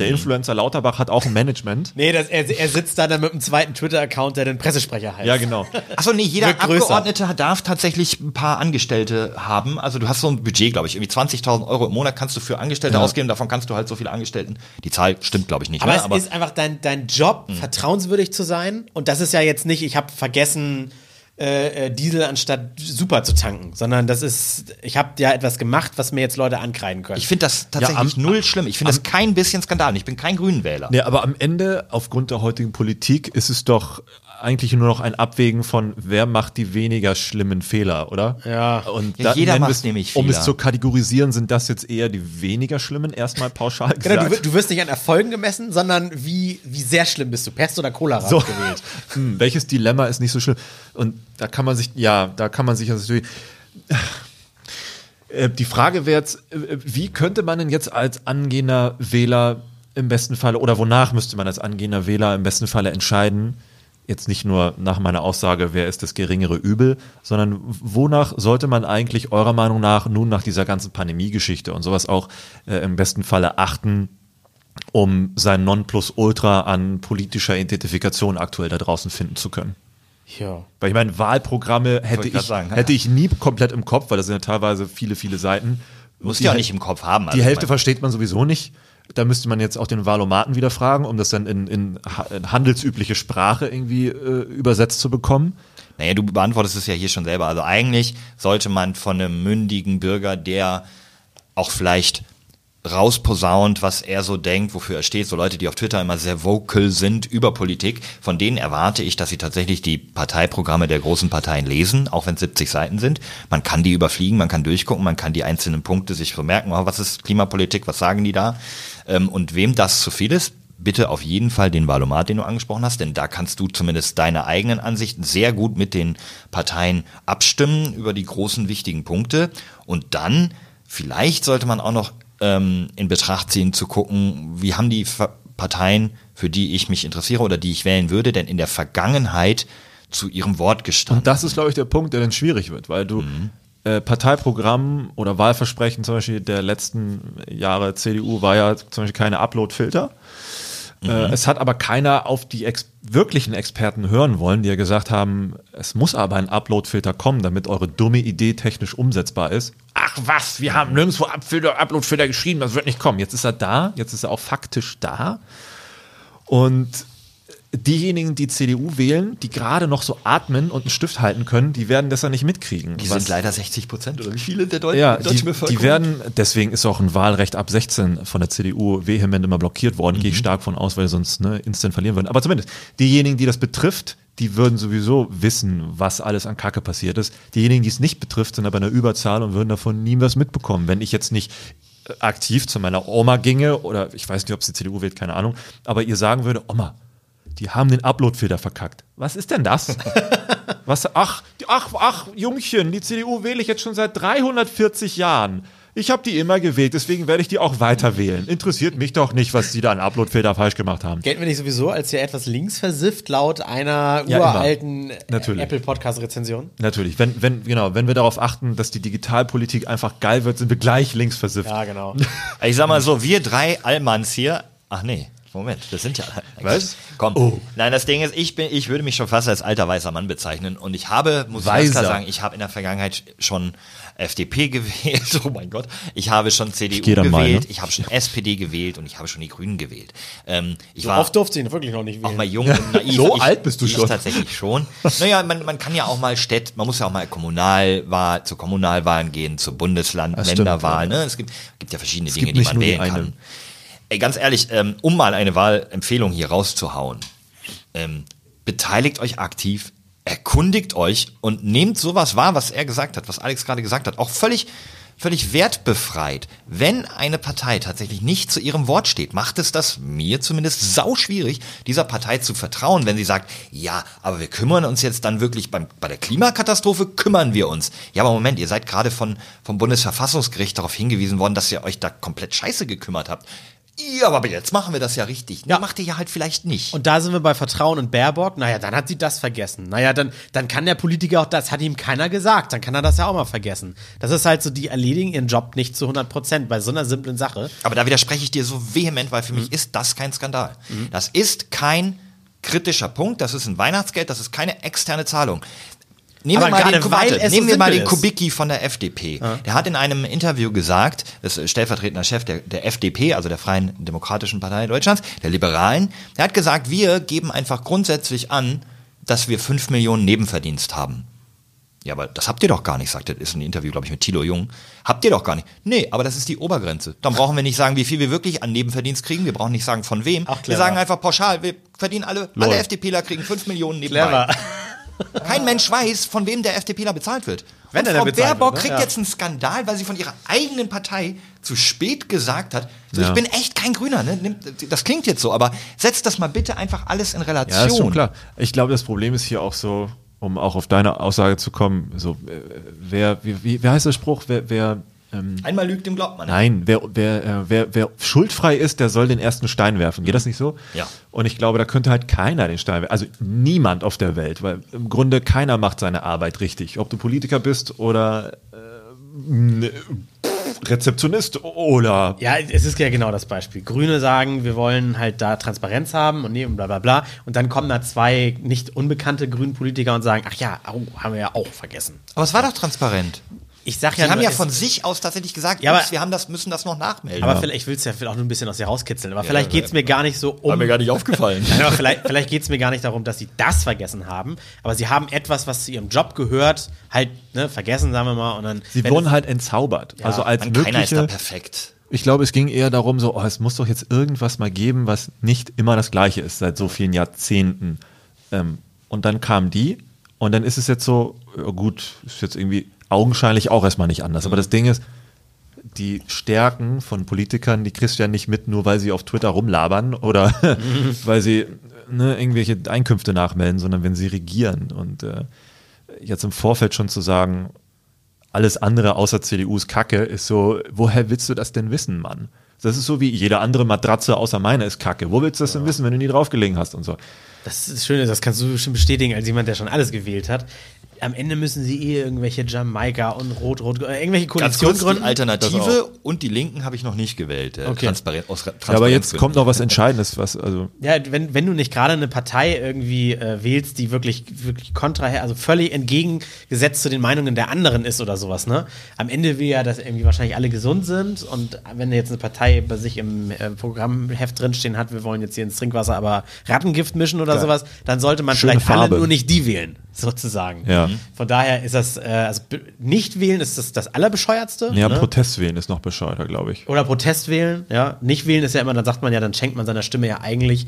der Mhm. Influencer Lauterbach hat auch ein Management. Nee, das, er, er sitzt da dann mit einem zweiten Twitter-Account, der den Pressesprecher heißt. Ja, genau. Achso, nee, jeder Wird größer. Abgeordnete darf tatsächlich ein paar Angestellte haben. Also du hast so ein Budget, glaube ich, irgendwie 20.000 Euro im Monat kannst du für Angestellte Ja. ausgeben. Davon kannst du halt so viele Angestellten. Die Zahl stimmt, glaube ich, nicht. Aber ne? es ist einfach dein, dein Job, Mhm. vertrauenswürdig zu sein. Und das ist ja jetzt nicht, ich habe vergessen, äh, äh, Diesel anstatt Super zu tanken, sondern das ist, ich habe ja etwas gemacht, was mir jetzt Leute ankreiden können. ich finde das tatsächlich am- null schlimm. Ich finde das kein bisschen Skandal. Ich bin kein Grünenwähler. Ja, aber am Ende, aufgrund der heutigen Politik, ist es doch eigentlich nur noch ein Abwägen von, wer macht die weniger schlimmen Fehler, oder? Ja. Und Ja, da jeder macht es- nämlich Um es Fehler. zu kategorisieren, sind das jetzt eher die weniger schlimmen, erstmal pauschal gesagt. Genau, du, du wirst nicht an Erfolgen gemessen, sondern wie, wie sehr schlimm bist du, Pest oder Cholera so. gewählt. Hm, welches Dilemma ist nicht so schlimm? Und da kann man sich, ja, da kann man sich also natürlich. Äh, Die Frage wäre jetzt, äh, wie könnte man denn jetzt als angehender Wähler im besten Falle oder wonach müsste man als angehender Wähler im besten Falle entscheiden? Jetzt nicht nur nach meiner Aussage, wer ist das geringere Übel, sondern wonach sollte man eigentlich eurer Meinung nach nun nach dieser ganzen Pandemie-Geschichte und sowas auch äh, im besten Falle achten, um sein Nonplusultra an politischer Identifikation aktuell da draußen finden zu können. Ja. Weil ich meine, Wahlprogramme hätte ich, sagen, ja. hätte ich nie komplett im Kopf, weil das sind ja teilweise viele, viele Seiten. Die ja nicht im Kopf haben. Die Also, Hälfte ich versteht man sowieso nicht. Da müsste man jetzt auch den Wahlomaten wieder fragen, um das dann in, in, in handelsübliche Sprache irgendwie äh, übersetzt zu bekommen. Naja, du beantwortest es ja hier schon selber. Also eigentlich sollte man von einem mündigen Bürger, der auch vielleicht rausposaunt, was er so denkt, wofür er steht, so Leute, die auf Twitter immer sehr vocal sind über Politik, von denen erwarte ich, dass sie tatsächlich die Parteiprogramme der großen Parteien lesen, auch wenn es 70 Seiten sind. Man kann die überfliegen, man kann durchgucken, man kann die einzelnen Punkte sich so merken, oh, was ist Klimapolitik, was sagen die da? Ähm, und wem das zu viel ist, bitte auf jeden Fall den Valomat, den du angesprochen hast, denn da kannst du zumindest deine eigenen Ansichten sehr gut mit den Parteien abstimmen über die großen wichtigen Punkte. Und dann, vielleicht sollte man auch noch ähm, in Betracht ziehen, zu gucken, wie haben die Ver Parteien, für die ich mich interessiere oder die ich wählen würde, denn in der Vergangenheit zu ihrem Wort gestanden. Und das ist, glaube ich, der Punkt, der dann schwierig wird, weil du, äh, Parteiprogramm oder Wahlversprechen zum Beispiel der letzten Jahre CDU war ja zum Beispiel keine Upload-Filter. Äh, es hat aber keiner auf die ex wirklichen Experten hören wollen, die ja gesagt haben, es muss aber ein Upload-Filter kommen, damit eure dumme Idee technisch umsetzbar ist. Ach was, wir haben nirgendwo Upload-Filter geschrieben, das wird nicht kommen. Jetzt ist er da, jetzt ist er auch faktisch da. Und diejenigen, die CDU wählen, die gerade noch so atmen und einen Stift halten können, die werden das ja nicht mitkriegen. Die sind leider 60 Prozent oder wie viele der Deu ja, deutschen die, Bevölkerung? die werden, deswegen ist auch ein Wahlrecht ab 16 von der CDU vehement immer blockiert worden, Mhm. gehe ich stark von aus, weil sie sonst ne, instant verlieren würden. Aber zumindest, diejenigen, die das betrifft, die würden sowieso wissen, was alles an Kacke passiert ist. Diejenigen, die es nicht betrifft, sind aber in der Überzahl und würden davon nie was mitbekommen. Wenn ich jetzt nicht äh, aktiv zu meiner Oma ginge, oder ich weiß nicht, ob sie CDU wählt, keine Ahnung, aber ihr sagen würde, Oma, die haben den Upload-Filter verkackt. Was ist denn das? Was, ach, die- ach, ach, Jungchen, die CDU wähle ich jetzt schon seit 340 Jahren. Ich habe die immer gewählt, deswegen werde ich die auch weiter wählen. Interessiert mich doch nicht, was die da an Upload-Filter falsch gemacht haben. Gelten wir nicht sowieso als ja etwas linksversifft laut einer Ja, uralten Natürlich. Apple Podcast Rezension? Natürlich, wenn, wenn, genau, wenn wir darauf achten, dass die Digitalpolitik einfach geil wird, sind wir gleich links versifft. Ja, genau. Ich sag mal so, wir drei Allmanns hier. Ach nee, Moment, das sind ja. Was? Komm. Oh. Nein, das Ding ist, ich bin, ich würde mich schon fast als alter weißer Mann bezeichnen und ich habe, muss ich ganz klar Weiser. sagen, ich habe in der Vergangenheit schon FDP gewählt. Oh mein Gott. Ich habe schon CDU gewählt, mal, ne? ich habe schon SPD gewählt und ich habe schon die Grünen gewählt. Ähm, ich So war oft durfte ich ihn wirklich noch nicht auch wählen. mal jung und naiv. So ich, alt bist du ich schon. tatsächlich schon. Naja, man, man kann ja auch mal Städt, man muss ja auch mal Kommunalwahl, zu Kommunalwahlen gehen, zu Bundesland, Das stimmt. Ne? Es gibt, gibt ja verschiedene Es Dinge, die man wählen kann. Ey, ganz ehrlich, ähm, um mal eine Wahlempfehlung hier rauszuhauen, ähm, beteiligt euch aktiv, erkundigt euch und nehmt sowas wahr, was er gesagt hat, was Alex gerade gesagt hat, auch völlig, völlig wertbefreit. Wenn eine Partei tatsächlich nicht zu ihrem Wort steht, macht es das mir zumindest sau schwierig, dieser Partei zu vertrauen, wenn sie sagt, ja, aber wir kümmern uns jetzt dann wirklich beim, bei der Klimakatastrophe kümmern wir uns. Ja, aber Moment, ihr seid gerade von, vom Bundesverfassungsgericht darauf hingewiesen worden, dass ihr euch da komplett scheiße gekümmert habt. Ja, aber jetzt machen wir das ja richtig. Ja. Macht ihr ja halt vielleicht nicht. Und da sind wir bei Vertrauen und Baerbock. Naja, dann hat sie das vergessen. Naja, dann, dann kann der Politiker auch, das hat ihm keiner gesagt. Dann kann er das ja auch mal vergessen. Das ist halt so, die erledigen ihren Job nicht zu 100 Prozent bei so einer simplen Sache. Aber da widerspreche ich dir so vehement, weil für mich ist das kein Skandal. Das ist kein kritischer Punkt, das ist ein Weihnachtsgeld, das ist keine externe Zahlung. Nehmen Aber wir mal den, weil es so nehmen wir mal den. Kubicki von der FDP. Der hat in einem Interview gesagt, das ist stellvertretender Chef der, der FDP, also der Freien Demokratischen Partei Deutschlands, der Liberalen, der hat gesagt, wir geben einfach grundsätzlich an, dass wir 5 Millionen Nebenverdienst haben. Ja, aber das habt ihr doch gar nicht, sagt er. Das ist ein Interview, glaube ich, mit Thilo Jung. Habt ihr doch gar nicht. Nee, aber das ist die Obergrenze. Dann brauchen wir nicht sagen, wie viel wir wirklich an Nebenverdienst kriegen. Wir brauchen nicht sagen, von wem. Ach, wir sagen einfach pauschal, wir verdienen alle, alle FDPler kriegen 5 Millionen nebenbei. Clever. Kein Mensch weiß, von wem der FDPler bezahlt wird. Wenn Und Frau Baerbock wird, ne? kriegt Ja. jetzt einen Skandal, weil sie von ihrer eigenen Partei zu spät gesagt hat, so, Ja. ich bin echt kein Grüner. Ne? Das klingt jetzt so, aber setzt das mal bitte einfach alles in Relation. Ja, ist schon klar. Ich glaube, das Problem ist hier auch so, um auch auf deine Aussage zu kommen, so, äh, wer, wie, wie, wie heißt der Spruch, wer, wer, ähm, Einmal lügt, dem glaubt man. Nein, wer, wer, äh, wer, wer schuldfrei ist, der soll den ersten Stein werfen. Geht das nicht so? Ja. Und ich glaube, da könnte halt keiner den Stein werfen. Also niemand auf der Welt, weil im Grunde keiner macht seine Arbeit richtig. Ob du Politiker bist oder äh, Rezeptionist oder Ja, es ist ja genau das Beispiel. Grüne sagen, wir wollen halt da Transparenz haben und nee, und bla bla bla. Und dann kommen da zwei nicht unbekannte grünen Politiker und sagen, ach ja, au, haben wir ja auch vergessen. Aber es war doch transparent. Ich sag Sie ja, haben nur, ja von sich aus tatsächlich gesagt, Ja, aber- wir haben das, müssen das noch nachmelden. Aber vielleicht willst du ja auch nur ein bisschen aus dir rauskitzeln. Aber vielleicht geht es mir gar nicht so um. nicht aufgefallen. Nein, vielleicht vielleicht geht es mir gar nicht darum, dass sie das vergessen haben. Aber sie haben etwas, was zu ihrem Job gehört, halt ne, vergessen, sagen wir mal. Und dann, sie wurden es- halt entzaubert. also als Man, keiner ist da perfekt. ich glaube, es ging eher darum, so, oh, es muss doch jetzt irgendwas mal geben, was nicht immer das Gleiche ist seit so vielen Jahrzehnten. Ähm, und dann kam die und dann ist es jetzt so, ja gut, ist jetzt irgendwie augenscheinlich auch erstmal nicht anders. Aber das Ding ist, die Stärken von Politikern, die kriegst du ja nicht mit, nur weil sie auf Twitter rumlabern oder weil sie ne, irgendwelche Einkünfte nachmelden, sondern wenn sie regieren. Und äh, jetzt im Vorfeld schon zu sagen, alles andere außer CDU ist Kacke, ist so, woher willst du das denn wissen, Mann? Das ist so wie jede andere Matratze außer meine ist Kacke. Wo willst du das denn wissen, wenn du nie draufgelegen hast und so? Das ist schön, das kannst du bestimmt bestätigen als jemand, der schon alles gewählt hat. Am Ende müssen sie eh irgendwelche Jamaika und Rot, Rot, äh, irgendwelche Koalitionen gründen. Alternative und die Linken habe ich noch nicht gewählt. Äh, Okay. Transparent, aus Tra- Ja, aber jetzt kommt noch was Entscheidendes, was, also, Ja, wenn, wenn du nicht gerade eine Partei irgendwie äh, wählst, die wirklich, wirklich kontra, also völlig entgegengesetzt zu den Meinungen der anderen ist oder sowas, ne? Am Ende will ja, dass irgendwie wahrscheinlich alle gesund sind und wenn jetzt eine Partei bei sich im äh, Programmheft drinstehen hat, wir wollen jetzt hier ins Trinkwasser aber Rattengift mischen oder sowas, dann sollte man Schöne vielleicht alle Farbe. nur nicht die wählen, sozusagen. Ja. Von daher ist das, äh, also nicht wählen ist das das Allerbescheuertste. ja, ne? Protestwählen ist noch bescheuerter, glaube ich. Oder Protest wählen, ja. Nicht wählen ist ja immer, dann sagt man ja, dann schenkt man seiner Stimme ja eigentlich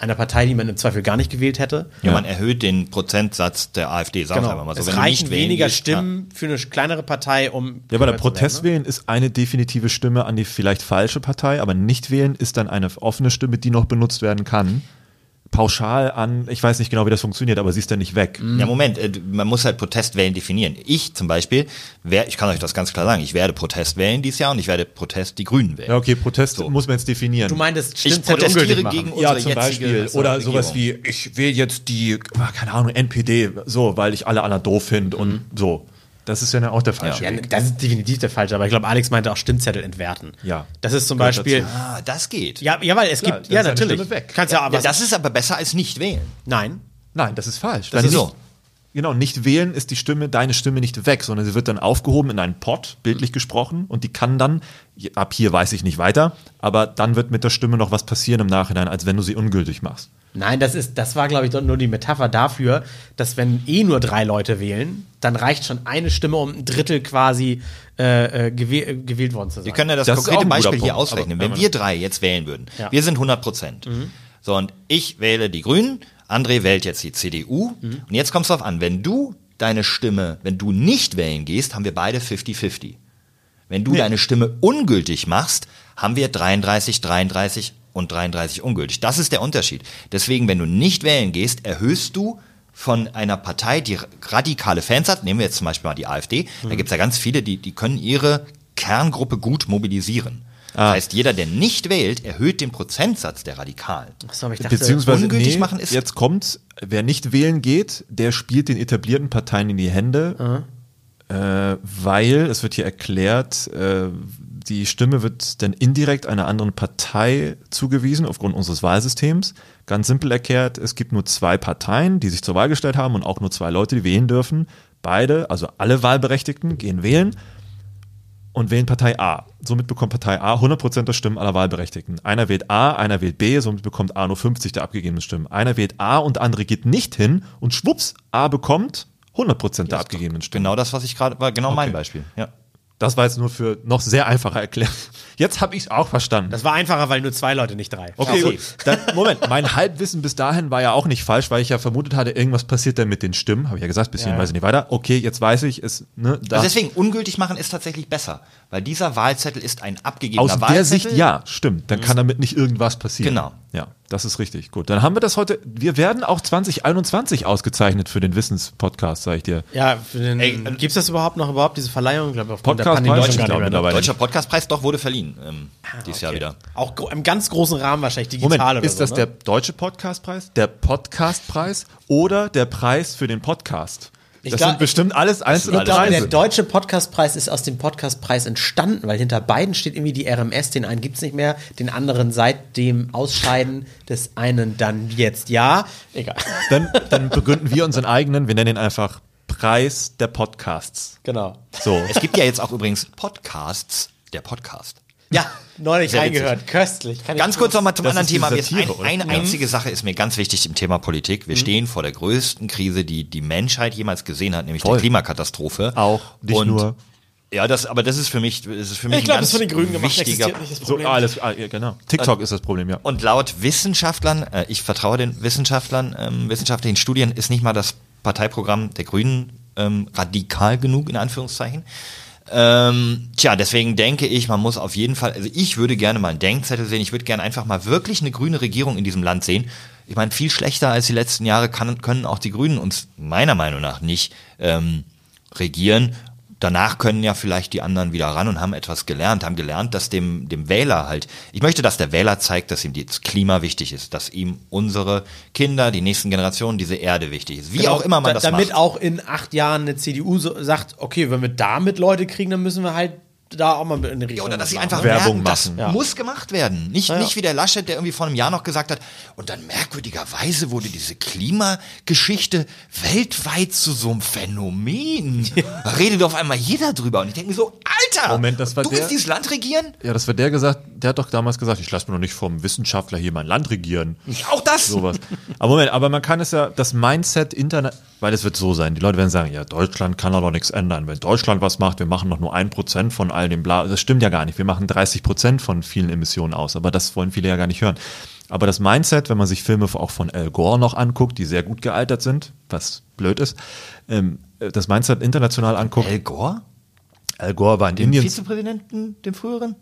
einer Partei, die man im Zweifel gar nicht gewählt hätte. Ja, man erhöht den Prozentsatz der AfD, sagen wir einfach mal so. es Wenn reichen weniger gehst, Stimmen für eine kleinere Partei, um. Ja, aber der gewählt zu werden, Protest wählen ist eine definitive Stimme an die vielleicht falsche Partei, aber nicht wählen ist dann eine offene Stimme, die noch benutzt werden kann. Pauschal an, ich weiß nicht genau, wie das funktioniert, aber sie ist dann nicht weg. Ja, Moment, äh, man muss halt Protestwählen definieren. Ich zum Beispiel, wär, ich kann euch das ganz klar sagen, ich werde Protest wählen dieses Jahr und ich werde Protest die Grünen wählen. Ja, okay, Protest muss man jetzt definieren. Du meintest, Ich protestiere gegen ja, unsere zum jetzige Beispiel. Oder Regierung. sowas wie, ich wähle jetzt die, ah, keine Ahnung, NPD, so, weil ich alle anderen doof finde und so. Das ist ja auch der falsche Ja, Weg. das ist definitiv der falsche, aber ich glaube, Alex meinte auch Stimmzettel entwerten. Ja. Das ist zum Gehört Beispiel. dazu. Ah, das geht. Ja, ja, weil es Klar, gibt. Ja, natürlich. Kannst ja, aber. Ja, das ist aber besser als nicht wählen. nein. Nein, das ist falsch. Das Wenn ist nicht, so. Genau, nicht wählen ist die Stimme, deine Stimme nicht weg, sondern sie wird dann aufgehoben in einen Pot, bildlich gesprochen, und die kann dann, ab hier weiß ich nicht weiter, aber dann wird mit der Stimme noch was passieren im Nachhinein, als wenn du sie ungültig machst. Nein, das ist, das war, glaube ich, nur die Metapher dafür, dass wenn eh nur drei Leute wählen, dann reicht schon eine Stimme, um ein Drittel quasi äh, äh, gewäh äh, gewählt worden zu sein. Wir können ja das, Das konkrete Beispiel hier Punkt, ausrechnen. aber- Wenn wir drei jetzt wählen würden, Ja. wir sind 100 Prozent. So, und ich wähle die Grünen, André wählt jetzt die CDU. Und jetzt kommt es darauf an, wenn du deine Stimme, wenn du nicht wählen gehst, haben wir beide 50-50. Wenn du deine Stimme ungültig machst, haben wir 33, 33 und 33 ungültig. Das ist der Unterschied. Deswegen, wenn du nicht wählen gehst, erhöhst du von einer Partei, die radikale Fans hat, nehmen wir jetzt zum Beispiel mal die AfD, da gibt es ja ganz viele, die, die können ihre Kerngruppe gut mobilisieren. Das heißt, jeder, der nicht wählt, erhöht den Prozentsatz der Radikalen. Achso, aber ich dachte, Beziehungsweise, ungültig machen ist- jetzt kommt's, wer nicht wählen geht, der spielt den etablierten Parteien in die Hände, äh, weil, es wird hier erklärt, äh, die Stimme wird dann indirekt einer anderen Partei zugewiesen aufgrund unseres Wahlsystems. Ganz simpel erklärt, es gibt nur zwei Parteien, die sich zur Wahl gestellt haben und auch nur zwei Leute, die wählen dürfen. Beide, also alle Wahlberechtigten, gehen wählen und wählen Partei A. Somit bekommt Partei A 100% der Stimmen aller Wahlberechtigten. Einer wählt A, einer wählt B, somit bekommt A nur 50 der abgegebenen Stimmen. Einer wählt A und der andere geht nicht hin und schwupps, A bekommt 100% der abgegebenen Stimmen. Genau das, was ich gerade, war genau mein Beispiel. Ja. Das war jetzt nur für noch sehr einfacher erklärt. Jetzt habe ich es auch verstanden. Das war einfacher, weil nur zwei Leute, nicht drei. Okay, gut. Dann, Moment, mein Halbwissen bis dahin war ja auch nicht falsch, weil ich ja vermutet hatte, irgendwas passiert dann mit den Stimmen. Habe ich ja gesagt, bis hierhin Ja. weiß ich nicht weiter. Okay, jetzt weiß ich, es, ne, da, Also deswegen, ungültig machen ist tatsächlich besser, weil dieser Wahlzettel ist ein abgegebener aus Wahlzettel. der Sicht ja, stimmt. Dann kann damit nicht irgendwas passieren. Genau. Ja, das ist richtig. Gut, dann haben wir das heute. Wir werden auch 2021 ausgezeichnet für den Wissenspodcast, sage ich dir. Ja, für den, Ey, äh, gibt's das überhaupt noch überhaupt diese Verleihung? Ich glaube, aufgrund Podcast der ich gar glaube nicht mehr, ne? mittlerweile. Deutscher Podcastpreis doch wurde verliehen ähm, dieses Jahr wieder. Auch im ganz großen Rahmen wahrscheinlich digital Moment, oder ist so, das ne? der deutsche Podcastpreis, der Podcastpreis oder der Preis für den Podcast? Ich das glaub- sind bestimmt alles einzelne Ich glaube, der Preise. deutsche Podcastpreis ist aus dem Podcastpreis entstanden, weil hinter beiden steht irgendwie die RMS. Den einen gibt's nicht mehr, den anderen seit dem Ausscheiden des einen dann jetzt ja. Egal. Dann, dann begründen wir unseren eigenen, wir nennen ihn einfach Preis der Podcasts. Genau. So. Es gibt ja jetzt auch übrigens Podcasts, der Podcast. Ja, neulich Sehr reingehört. Köstlich. Kann ich Ganz kurz nochmal zum Das anderen Thema. Satire, ein, eine Ja. einzige Sache ist mir ganz wichtig im Thema Politik. Mhm. Wir stehen vor der größten Krise, die die Menschheit jemals gesehen hat, nämlich Voll. der Klimakatastrophe. Auch, nicht Und nur. Ja, das, aber das ist für mich, das ist für mich Ich glaube, ein das ganz ist von den Grünen gemacht. wichtiger Existiert nicht das So, Problem. alles, ah, ja, genau. TikTok ist das Problem, ja. Und laut Wissenschaftlern, äh, ich vertraue den Wissenschaftlern, ähm, wissenschaftlichen Studien, ist nicht mal das Parteiprogramm der Grünen ähm, radikal genug, in Anführungszeichen. Ähm, tja, deswegen denke ich, man muss auf jeden Fall, also ich würde gerne mal einen Denkzettel sehen, ich würde gerne einfach mal wirklich eine grüne Regierung in diesem Land sehen. Ich meine, viel schlechter als die letzten Jahre kann, können auch die Grünen uns meiner Meinung nach nicht ähm, regieren. Danach können ja vielleicht die anderen wieder ran und haben etwas gelernt, haben gelernt, dass dem, dem Wähler halt, ich möchte, dass der Wähler zeigt, dass ihm das Klima wichtig ist, dass ihm unsere Kinder, die nächsten Generationen, diese Erde wichtig ist. Wie Genau, auch immer man da, das damit macht. auch in acht Jahren eine CDU so sagt, okay, wenn wir damit Leute kriegen, dann müssen wir halt da auch mal in die Richtung. Ja, oder dass sie einfach machen? Werbung merken, das machen. Ja. muss gemacht werden. Nicht, Ja, ja. nicht wie der Laschet, der irgendwie vor einem Jahr noch gesagt hat, und dann merkwürdigerweise wurde diese Klimageschichte weltweit zu so einem Phänomen. Da redet auf einmal jeder drüber. Und ich denke mir so, Alter, Moment, das war du der- willst dieses Land regieren? Ja, das war der gesagt, der hat doch damals gesagt, ich lasse mir doch nicht vom Wissenschaftler hier mein Land regieren. Auch das. Sowas. Aber Moment, aber man kann es ja, das Mindset Internet, weil es wird so sein, die Leute werden sagen, ja, Deutschland kann doch noch nichts ändern. Wenn Deutschland was macht, wir machen doch nur ein Prozent von all dem Bla. Das stimmt ja gar nicht. Wir machen 30 Prozent von vielen Emissionen aus, aber das wollen viele ja gar nicht hören. Aber das Mindset, wenn man sich Filme auch von Al Gore noch anguckt, die sehr gut gealtert sind, was blöd ist, ähm, das Mindset international anguckt. Al Gore? Al Gore war in Indien, Vizepräsidenten, dem früheren?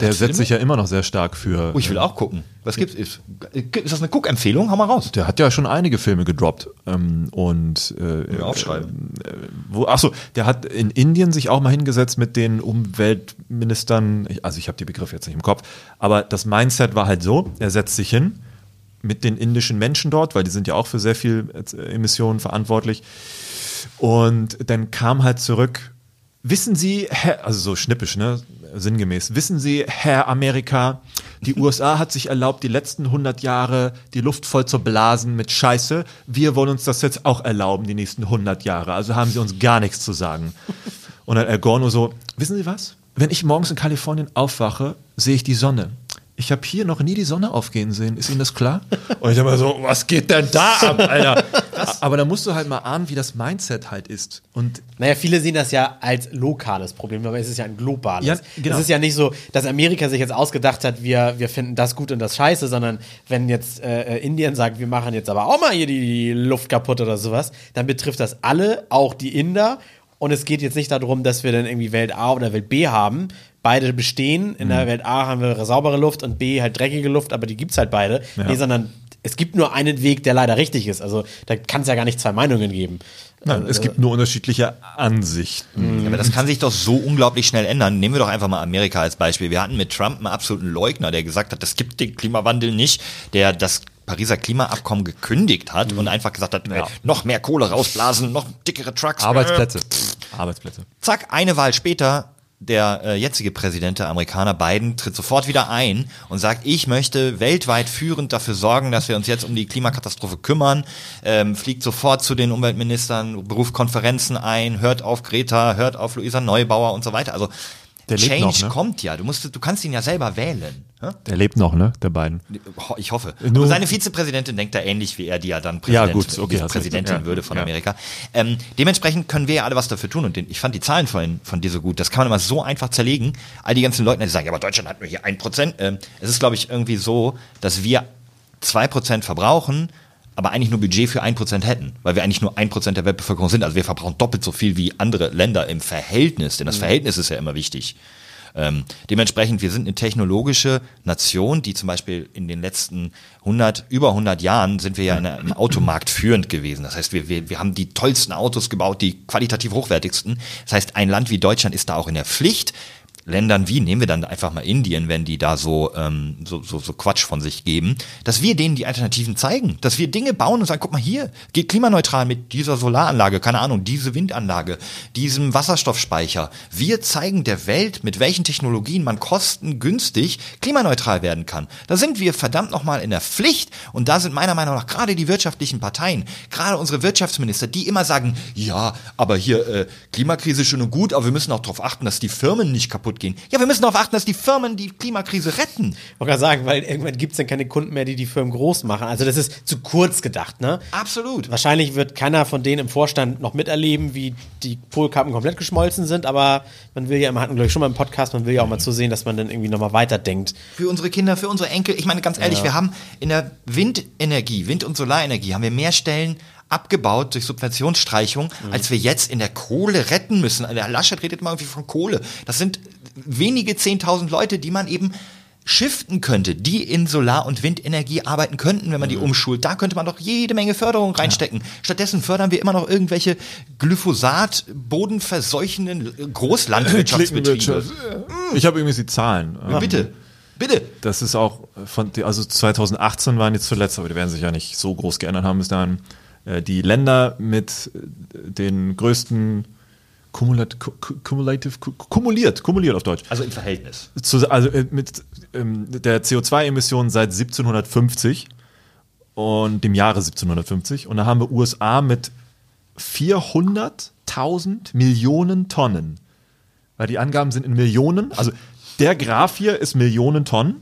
Der setzt sich ja immer noch sehr stark für Oh, ich will auch gucken. Was gibt's? Ist, ist das eine Guckempfehlung? Hau mal raus. Der hat ja schon einige Filme gedroppt. Ähm, und äh, Mir aufschreiben. Äh, wo, achso, der hat in Indien sich auch mal hingesetzt mit den Umweltministern. Also ich habe die Begriffe jetzt nicht im Kopf. Aber das Mindset war halt so, er setzt sich hin mit den indischen Menschen dort, weil die sind ja auch für sehr viel äh, Emissionen verantwortlich. Und dann kam halt zurück, wissen Sie, also so schnippisch, ne, sinngemäß, wissen Sie, Herr Amerika, die USA hat sich erlaubt, die letzten 100 Jahre die Luft voll zu blasen mit Scheiße. Wir wollen uns das jetzt auch erlauben, die nächsten 100 Jahre. Also haben Sie uns gar nichts zu sagen. Und dann Al Gore nur so, wissen Sie was? Wenn ich morgens in Kalifornien aufwache, sehe ich die Sonne. Ich habe hier noch nie die Sonne aufgehen sehen. Ist Ihnen das klar? Und ich habe so, was geht denn da ab, Alter? Aber da musst du halt mal ahnen, wie das Mindset halt ist. Und Naja, viele sehen das ja als lokales Problem, aber es ist ja ein globales. Ja, genau. Es ist ja nicht so, dass Amerika sich jetzt ausgedacht hat, wir, wir finden das gut und das scheiße, sondern wenn jetzt äh, Indien sagt, wir machen jetzt aber auch mal hier die, die Luft kaputt oder sowas, dann betrifft das alle, auch die Inder. Und es geht jetzt nicht darum, dass wir dann irgendwie Welt A oder Welt B haben. Beide bestehen. In Mhm. der Welt A haben wir saubere Luft und B halt dreckige Luft, aber die gibt's halt beide. Nee, sondern es gibt nur einen Weg, der leider richtig ist. Also da kann es ja gar nicht zwei Meinungen geben. nein, es gibt nur unterschiedliche Ansichten. Ja, aber das kann sich doch so unglaublich schnell ändern. Nehmen wir doch einfach mal Amerika als Beispiel. Wir hatten mit Trump einen absoluten Leugner, der gesagt hat, es gibt den Klimawandel nicht, der das Pariser Klimaabkommen gekündigt hat und einfach gesagt hat, äh, noch mehr Kohle rausblasen, noch dickere Trucks. Arbeitsplätze. Arbeitsplätze. Zack, eine Wahl später, der äh, jetzige Präsident der Amerikaner, Biden, tritt sofort wieder ein und sagt, ich möchte weltweit führend dafür sorgen, dass wir uns jetzt um die Klimakatastrophe kümmern, ähm, fliegt sofort zu den Umweltministern, beruft Konferenzen ein, hört auf Greta, hört auf Luisa Neubauer und so weiter. Also Der Change noch, ne? kommt ja. Du musst, du kannst ihn ja selber wählen. Hä? Der lebt noch, ne? Der beiden. Ich hoffe. Nur- Aber seine Vizepräsidentin denkt da ähnlich wie er, die ja dann Präsident, Ja, gut, okay, recht. Präsidentin Ja, würde von ja. Amerika. Ähm, dementsprechend können wir ja alle was dafür tun. Und den, ich fand die Zahlen von, von dir so gut. Das kann man immer so einfach zerlegen. All die ganzen Leute, die sagen, ja, aber Deutschland hat nur hier ein Prozent. Ähm, es ist, glaube ich, irgendwie so, dass wir zwei Prozent verbrauchen, aber eigentlich nur Budget für ein Prozent hätten, weil wir eigentlich nur ein Prozent der Weltbevölkerung sind. Also wir verbrauchen doppelt so viel wie andere Länder im Verhältnis, denn das Verhältnis ist ja immer wichtig. Ähm, dementsprechend, wir sind eine technologische Nation, die zum Beispiel in den letzten 100, über 100 Jahren sind wir ja in im Automarkt führend gewesen. Das heißt, wir, wir, wir haben die tollsten Autos gebaut, die qualitativ hochwertigsten. Das heißt, ein Land wie Deutschland ist da auch in der Pflicht, Ländern wie, nehmen wir dann einfach mal Indien, wenn die da so, ähm, so, so, so Quatsch von sich geben, dass wir denen die Alternativen zeigen, dass wir Dinge bauen und sagen, guck mal hier, geht klimaneutral mit dieser Solaranlage, keine Ahnung, diese Windanlage, diesem Wasserstoffspeicher. Wir zeigen der Welt, mit welchen Technologien man kostengünstig klimaneutral werden kann. Da sind wir verdammt nochmal in der Pflicht und da sind meiner Meinung nach gerade die wirtschaftlichen Parteien, gerade unsere Wirtschaftsminister, die immer sagen, ja, aber hier äh, Klimakrise schön und gut, aber wir müssen auch darauf achten, dass die Firmen nicht kaputt gehen. Ja, wir müssen darauf achten, dass die Firmen die Klimakrise retten. Ich wollte gerade sagen, weil irgendwann gibt es dann keine Kunden mehr, die die Firmen groß machen. Also das ist zu kurz gedacht, ne? Absolut. Wahrscheinlich wird keiner von denen im Vorstand noch miterleben, wie die Polkappen komplett geschmolzen sind, aber man will ja, man hatten glaube ich schon mal im Podcast, man will ja auch mal zu sehen, dass man dann irgendwie nochmal weiterdenkt. Für unsere Kinder, für unsere Enkel. Ich meine, ganz ehrlich, wir haben in der Windenergie, Wind- und Solarenergie, haben wir mehr Stellen abgebaut durch Subventionsstreichung, als wir jetzt in der Kohle retten müssen. Der Laschet redet mal irgendwie von Kohle. Das sind wenige 10.000 Leute, die man eben shiften könnte, die in Solar- und Windenergie arbeiten könnten, wenn man die Mhm. umschult, da könnte man doch jede Menge Förderung reinstecken. Stattdessen fördern wir immer noch irgendwelche Glyphosat, bodenverseuchenden Großlandwirtschaftsbetriebe. Ich habe übrigens die Zahlen. Ähm, Bitte, bitte. Das ist auch von, also 2018 waren jetzt zuletzt, aber die werden sich ja nicht so groß geändert haben bis dahin, die Länder mit äh, den größten kumulat, ku- ku- kumulative, ku- kumuliert, kumuliert auf Deutsch. Also im Verhältnis. Zu, also äh, mit ähm, der CO2-Emission seit 1750 und dem Jahre 1750. Und da haben wir USA mit 400.000 Millionen Tonnen. Weil die Angaben sind in Millionen. Also der Graph hier ist Millionen Tonnen,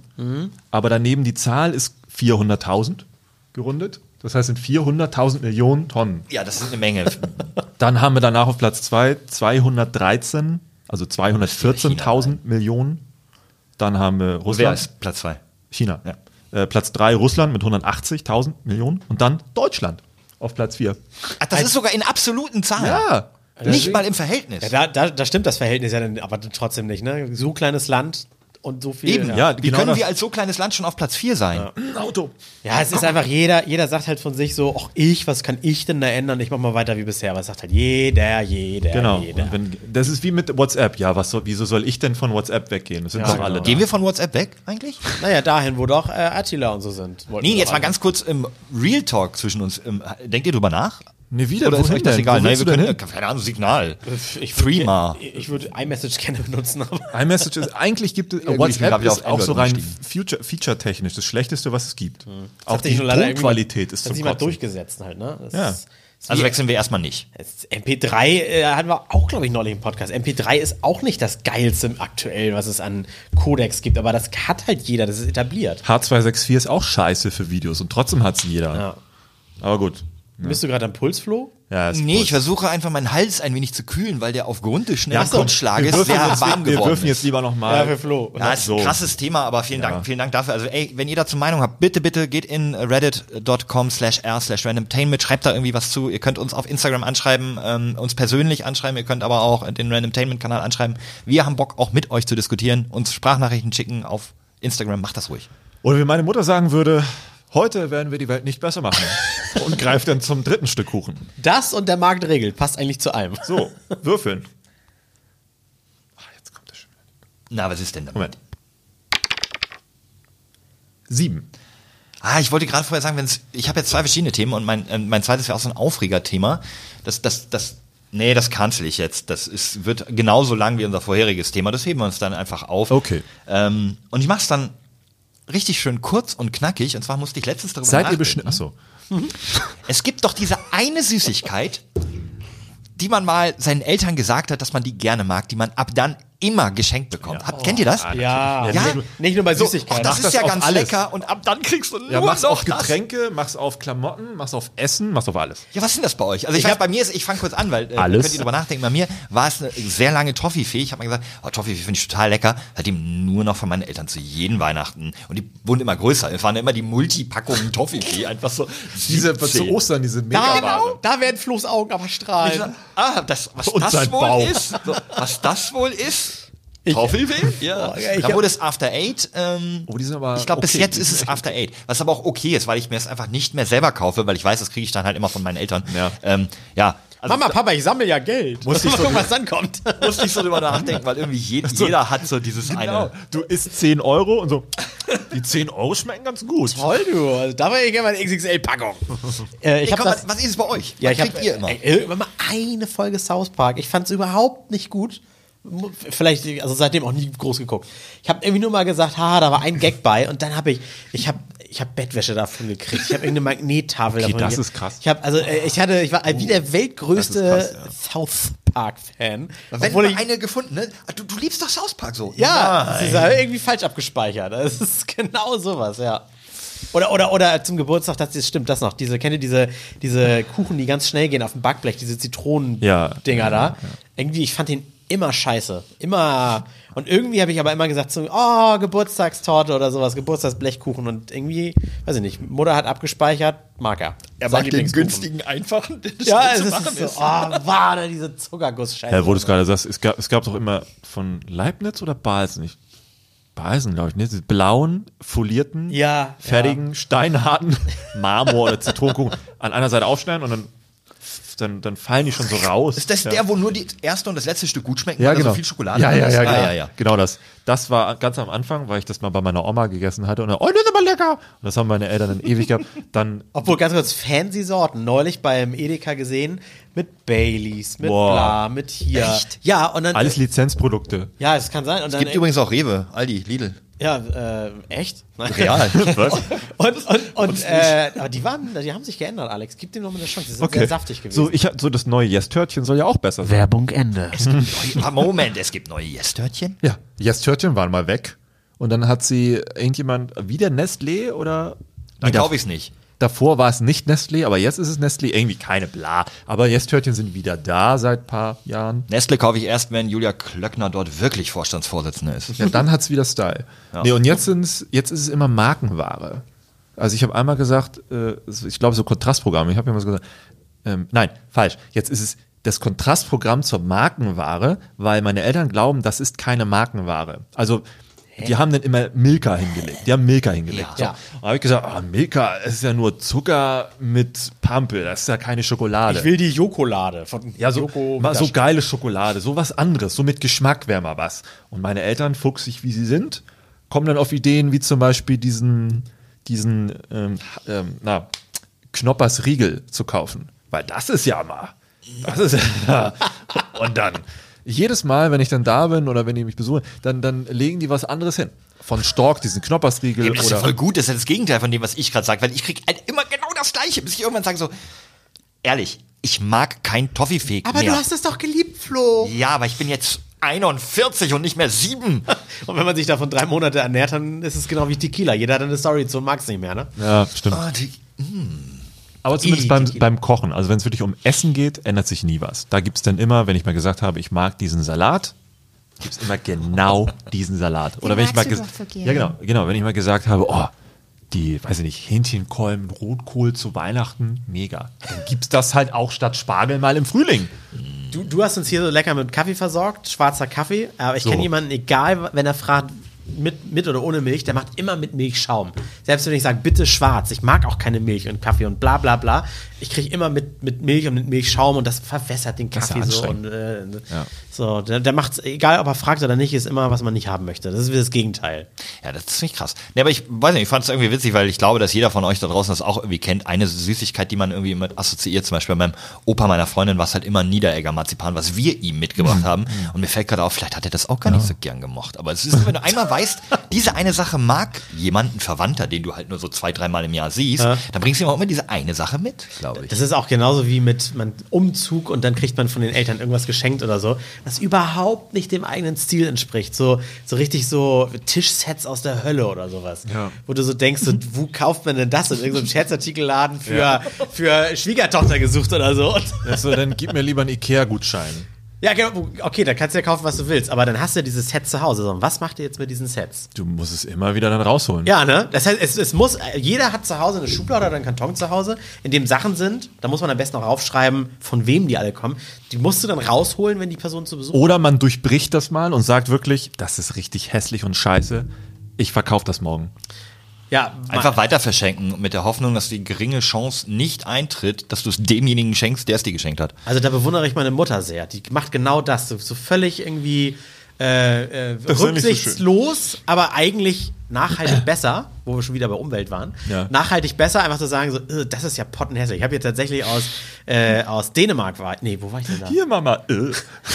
aber daneben die Zahl ist 400.000 gerundet. Das heißt, sind 400.000 Millionen Tonnen. Ja, das ist eine Menge. Dann haben wir danach auf Platz 2 213, also 214.000 Millionen. Dann haben wir Wer Russland, ist Platz zwei? China. Ja. Äh, Platz 3 Russland mit 180.000 Millionen. Und dann Deutschland auf Platz 4. Ach, das ist sogar in absoluten Zahlen. Ja. Nicht mal im Verhältnis. Ja, da, da, da stimmt das Verhältnis ja dann, aber trotzdem nicht, ne? So kleines Land und so viel. Eben, ja. Ja, Wie genau können das. wir als so kleines Land schon auf Platz 4 sein? Ein Auto. Ja, es ist einfach jeder, jeder sagt halt von sich so, ach ich, was kann ich denn da ändern? Ich mach mal weiter wie bisher. Aber es sagt halt jeder, jeder, Genau. jeder. Und wenn, das ist wie mit WhatsApp. Ja, was soll, wieso soll ich denn von WhatsApp weggehen? Das sind Ja, doch genau. alle. Gehen wir von WhatsApp weg eigentlich? naja, dahin, wo doch äh, Attila und so sind. Wollten Nee, jetzt mal ganz kurz im Real Talk zwischen uns. Ähm, denkt ihr drüber nach? Nee, wieder? Oder ist euch das egal? Willst wir können, hin? keine Ahnung, Signal. Ich Threema. würd- Ich würde iMessage gerne benutzen, aber. iMessage ist, eigentlich gibt es, ich WhatsApp wieder ist auch so rein feature-technisch das Schlechteste, was es gibt. Auch hat sich die Tonqualität ist hat zum sich mal Kotzen. durchgesetzt halt, ne? Das Ja. Also wechseln wir erstmal nicht. Das MP3 äh, hatten wir auch, glaube ich, neulich im Podcast. MP3 ist auch nicht das geilste aktuell, was es an Codex gibt, aber das hat halt jeder, das ist etabliert. H264 ist auch scheiße für Videos und trotzdem hat es jeder. Ja. Aber gut. Bist du gerade am Pulsflow? Ja, ist Nee, Puls. ich versuche einfach meinen Hals ein wenig zu kühlen, weil der aufgrund des schnellen wir würfen, sehr jetzt, warm wir geworden würfen jetzt ist. lieber nochmal. für Flo. Ja, ist ein so. krasses Thema, aber vielen Dank, Ja. vielen Dank dafür. Also ey, wenn ihr dazu Meinung habt, bitte, bitte geht in reddit.com slash r slash randomtainment, schreibt da irgendwie was zu. Ihr könnt uns auf Instagram anschreiben, ähm, uns persönlich anschreiben, ihr könnt aber auch den Randomtainment-Kanal anschreiben. Wir haben Bock, auch mit euch zu diskutieren, uns Sprachnachrichten schicken auf Instagram, macht das ruhig. Oder wie meine Mutter sagen würde, heute werden wir die Welt nicht besser machen. und greift dann zum dritten Stück Kuchen. Das und der Markt regelt, passt eigentlich zu allem. So, würfeln. Ach, jetzt kommt das schon. wieder. Na, was ist denn da? Moment. Sieben. Ah, ich wollte gerade vorher sagen, wenn's, ich habe jetzt zwei verschiedene Themen und mein, äh, mein zweites wäre auch so ein Aufreger-Thema. Das, das, das, nee, das cancel ich jetzt. Das ist, wird genauso lang wie unser vorheriges Thema. Das heben wir uns dann einfach auf. Okay. Ähm, und ich mache es dann richtig schön kurz und knackig. Und zwar musste ich letztens darüber Seid ihr nachdenken. beschnitten? Achso. Es gibt doch diese eine Süßigkeit, die man mal seinen Eltern gesagt hat, dass man die gerne mag, die man ab dann immer geschenkt bekommt. Habt, kennt ihr das? Ja, Ja. nicht, nur- nicht nur bei So, Süßigkeiten. ach, das Mach ist das ja ganz alles. lecker und ab dann kriegst du nur Ja, mach's noch auf das. Getränke, mach's auf Klamotten, mach's auf Essen, mach's auf alles. Ja, was ist denn das bei euch? Also ich, weiß, bei mir ist, ich fange kurz an, weil äh, Alles. könnt ihr drüber nachdenken. Bei mir war es eine sehr lange Toffifee. Ich habe mal gesagt, oh, Toffifee finde ich total lecker. Seitdem nur noch von meinen Eltern zu jeden Weihnachten. Und die wurden immer größer. Es waren immer die Multipackungen Toffifee. Einfach so Diese, 17. zu Ostern, diese da, Megaware. da werden Flo's Augen aber Ich strahlen. sag, ah, das, was Und das wohl Bauch. ist, so, was das wohl ist. Toffifee? Ja. Oh, ja, ich da wurde es After Eight. Ähm, Oh, die sind aber ich glaube, bis okay, jetzt die ist es After Eight. Was aber auch okay ist, weil ich mir es einfach nicht mehr selber kaufe, weil ich weiß, das kriege ich dann halt immer von meinen Eltern. Ja. Ähm, ja. Also, Mama, Papa, ich sammle ja Geld. Muss ich mal so- gucken, was dann kommt. musste ich so drüber nachdenken, weil irgendwie je, jeder hat so dieses Genau. eine. Du isst 10 Euro und so. Die 10 Euro schmecken ganz gut. Toll, du. Also, da war ich gerne mal eine XXL-Packung. Äh, ich Hey, komm, das, was, was ist es bei euch? ja, was ich kriegt hab, ihr immer? Ey, irgendwann mal eine Folge South Park. Ich fand es überhaupt nicht gut. Vielleicht, also seitdem auch nie groß geguckt. Ich habe irgendwie nur mal gesagt, haha, da war ein Gag bei und dann habe ich, ich habe ich hab Bettwäsche davon gekriegt. Ich habe irgendeine Magnettafel Okay, davon das gekriegt. ist krass. Ich habe, also äh, ich hatte, ich war wie der weltgrößte krass, South Park-Fan. Wenn Obwohl mal ich, eine gefunden, ne? Ah, Du, du liebst doch South Park so. Ja, Nein. das ist ja irgendwie falsch abgespeichert. Das ist genau sowas, ja. Oder, oder, oder zum Geburtstag, das, stimmt das noch. Diese, kennt ihr diese, diese Kuchen, die ganz schnell gehen auf dem Backblech, diese Zitronen-Dinger Ja. da? Irgendwie, ich fand den immer scheiße. Immer. Und irgendwie habe ich aber immer gesagt, so, oh, Geburtstagstorte oder sowas, Geburtstagsblechkuchen. Und irgendwie, weiß ich nicht, Mutter hat abgespeichert, mag er. Er mag den günstigen, einfachen, der Ja, es zu ist machen so, oh, Wahne, diese Zuckerguss-Scheiße. Ja, wo du es gerade sagst, es gab, es gab doch immer von Leibniz oder Balsen? Ich, Speisen, glaube ich, ne? Diese blauen, folierten, Ja, fertigen, steinharten Marmor oder Zitronenkuchen an einer Seite aufschneiden und dann, dann, dann fallen die schon so raus. Ist das ja. der, wo nur die erste und das letzte Stück gut schmecken, ja, weil da genau. so viel Schokolade ja, ja, ja, Ah, genau. ja, ja. Genau das. Das war ganz am Anfang, weil ich das mal bei meiner Oma gegessen hatte und dann, oh, das ist aber lecker. Und das haben meine Eltern dann ewig gehabt. Dann Obwohl, ganz kurz, fancy Sorten. Neulich beim Edeka gesehen mit Baileys, mit Boah. bla, mit hier. Echt? Ja, und dann. alles Lizenzprodukte. ja, es kann sein. Und dann, Gibt übrigens auch Rewe, Aldi, Lidl. Ja, äh, echt? Nein. Real. Was? Und, und, und äh, aber die waren, die haben sich geändert, Alex. Gib dem noch mal eine Chance. Die sind sehr saftig gewesen. So, ich, so das neue Yes-Törtchen soll ja auch besser sein. Werbung Ende. Ah, Moment, es gibt neue Yes-Törtchen. Ja, Yes-Törtchen waren mal weg. Und dann hat sie irgendjemand, wieder Nestlé oder? Dann kaufe ich es nicht. Davor war es nicht Nestlé, aber jetzt ist es Nestlé. Irgendwie keine bla. Aber Yes-Törtchen sind wieder da seit ein paar Jahren. Nestle kaufe ich erst, wenn Julia Klöckner dort wirklich Vorstandsvorsitzende ist. Ja, dann hat's wieder Style. Nee, und jetzt, sind's, jetzt ist es immer Markenware. Also ich habe einmal gesagt, äh, ich glaube so Kontrastprogramm, ich habe immer so gesagt, ähm, nein, falsch. Jetzt ist es das Kontrastprogramm zur Markenware, weil meine Eltern glauben, das ist keine Markenware. Also die haben dann immer Milka hingelegt. Die haben Milka hingelegt. Ja. So. Habe ich gesagt, ah, Milka, es ist ja nur Zucker mit Pampel, das ist ja keine Schokolade. Ich will die Jokolade von Ja, so, Joko mal so geile Schokolade, so was anderes, so mit Geschmack wäre mal was. Und meine Eltern, fuchsig wie sie sind, kommen dann auf Ideen wie zum Beispiel diesen, diesen, ähm, ähm, na, Knoppers Riegel zu kaufen. Weil das ist ja mal, das ist ja, und dann, jedes Mal, wenn ich dann da bin oder wenn die mich besuchen, dann, dann legen die was anderes hin. Von Stork, diesen Knoppers Riegel Das ist ja voll gut, das ist ja das Gegenteil von dem, was ich gerade sage, weil ich krieg halt immer genau das Gleiche, bis ich irgendwann sage so, ehrlich, ich mag kein Toffifee Aber mehr. du hast es doch geliebt, Flo. ja, aber ich bin jetzt 41 und nicht mehr 7. Und wenn man sich davon drei Monate ernährt, dann ist es genau wie Tequila. Jeder hat eine Story zu und mag es nicht mehr, ne? Ja, stimmt. Ah, die, Aber zumindest Ih, beim, beim Kochen, also wenn es wirklich um Essen geht, ändert sich nie was. Da gibt es dann immer, wenn ich mal gesagt habe, ich mag diesen Salat, gibt es immer genau diesen Salat. Oder wenn ich mal ja genau, genau, wenn ich mal gesagt habe, oh, die, weiß ich nicht, Hähnchenkolben mit Rotkohl zu Weihnachten, mega. Dann gibt's das halt auch statt Spargel mal im Frühling. Du, du hast uns hier so lecker mit Kaffee versorgt, schwarzer Kaffee. Aber ich So. kenne jemanden, egal, wenn er fragt, mit, mit oder ohne Milch, der macht immer mit Milch Schaum. Selbst wenn ich sage, bitte schwarz, ich mag auch keine Milch und Kaffee und bla bla bla. Ich kriege immer mit, mit Milch und mit Milch Schaum und das verwässert den ja Kaffee so. Und, äh, Ja. so der, der macht egal ob er fragt oder nicht, ist immer, was man nicht haben möchte. Das ist das Gegenteil. Ja, das ist ziemlich krass. Nee, aber ich weiß nicht, ich fand es irgendwie witzig, weil ich glaube, dass jeder von euch da draußen das auch irgendwie kennt. Eine Süßigkeit, die man irgendwie mit assoziiert, zum Beispiel bei meinem Opa meiner Freundin war es halt immer Niederegger Marzipan, was wir ihm mitgebracht haben. Und mir fällt gerade auf, vielleicht hat er das auch gar nicht so gern gemocht. Aber es ist, wenn du einmal weißt, diese eine Sache mag jemand, ein Verwandter, den du halt nur so zwei, dreimal im Jahr siehst, dann bringst du ihm auch immer diese eine Sache mit, glaube ich. Das ist auch genauso wie mit man, Umzug und dann kriegt man von den Eltern irgendwas geschenkt oder so, was überhaupt nicht dem eigenen Stil entspricht. So, so richtig so Tischsets aus der Hölle oder sowas. Ja. Wo du so denkst, so, wo kauft man denn das? In irgendeinem Scherzartikelladen für, für Schwiegertochter gesucht oder so. Also, dann gib mir lieber einen Ikea-Gutschein. Ja, genau. Okay, dann kannst du ja kaufen, was du willst. Aber dann hast du ja dieses Set zu Hause. So, was macht ihr jetzt mit diesen Sets? Du musst es immer wieder dann rausholen. Ja, ne? Das heißt, es, es muss, jeder hat zu Hause eine Schublade oder einen Karton zu Hause, in dem Sachen sind. Da muss man am besten auch aufschreiben, von wem die alle kommen. Die musst du dann rausholen, wenn die Person zu Besuch Oder man durchbricht das mal und sagt wirklich, das ist richtig hässlich und scheiße. Ich verkaufe das morgen. Ja, Einfach weiter verschenken mit der Hoffnung, dass die geringe Chance nicht eintritt, dass du es demjenigen schenkst, der es dir geschenkt hat. Also da bewundere ich meine Mutter sehr. Die macht genau das. So, so völlig irgendwie äh, äh, nicht so rücksichtslos, aber eigentlich nachhaltig besser, wo wir schon wieder bei Umwelt waren. Ja. Nachhaltig besser, einfach zu sagen, so, "Äh, das ist ja pottenhässlich. Ich habe jetzt tatsächlich aus, äh, aus Dänemark war. Nee, wo war ich denn da? Hier, Mama. Äh.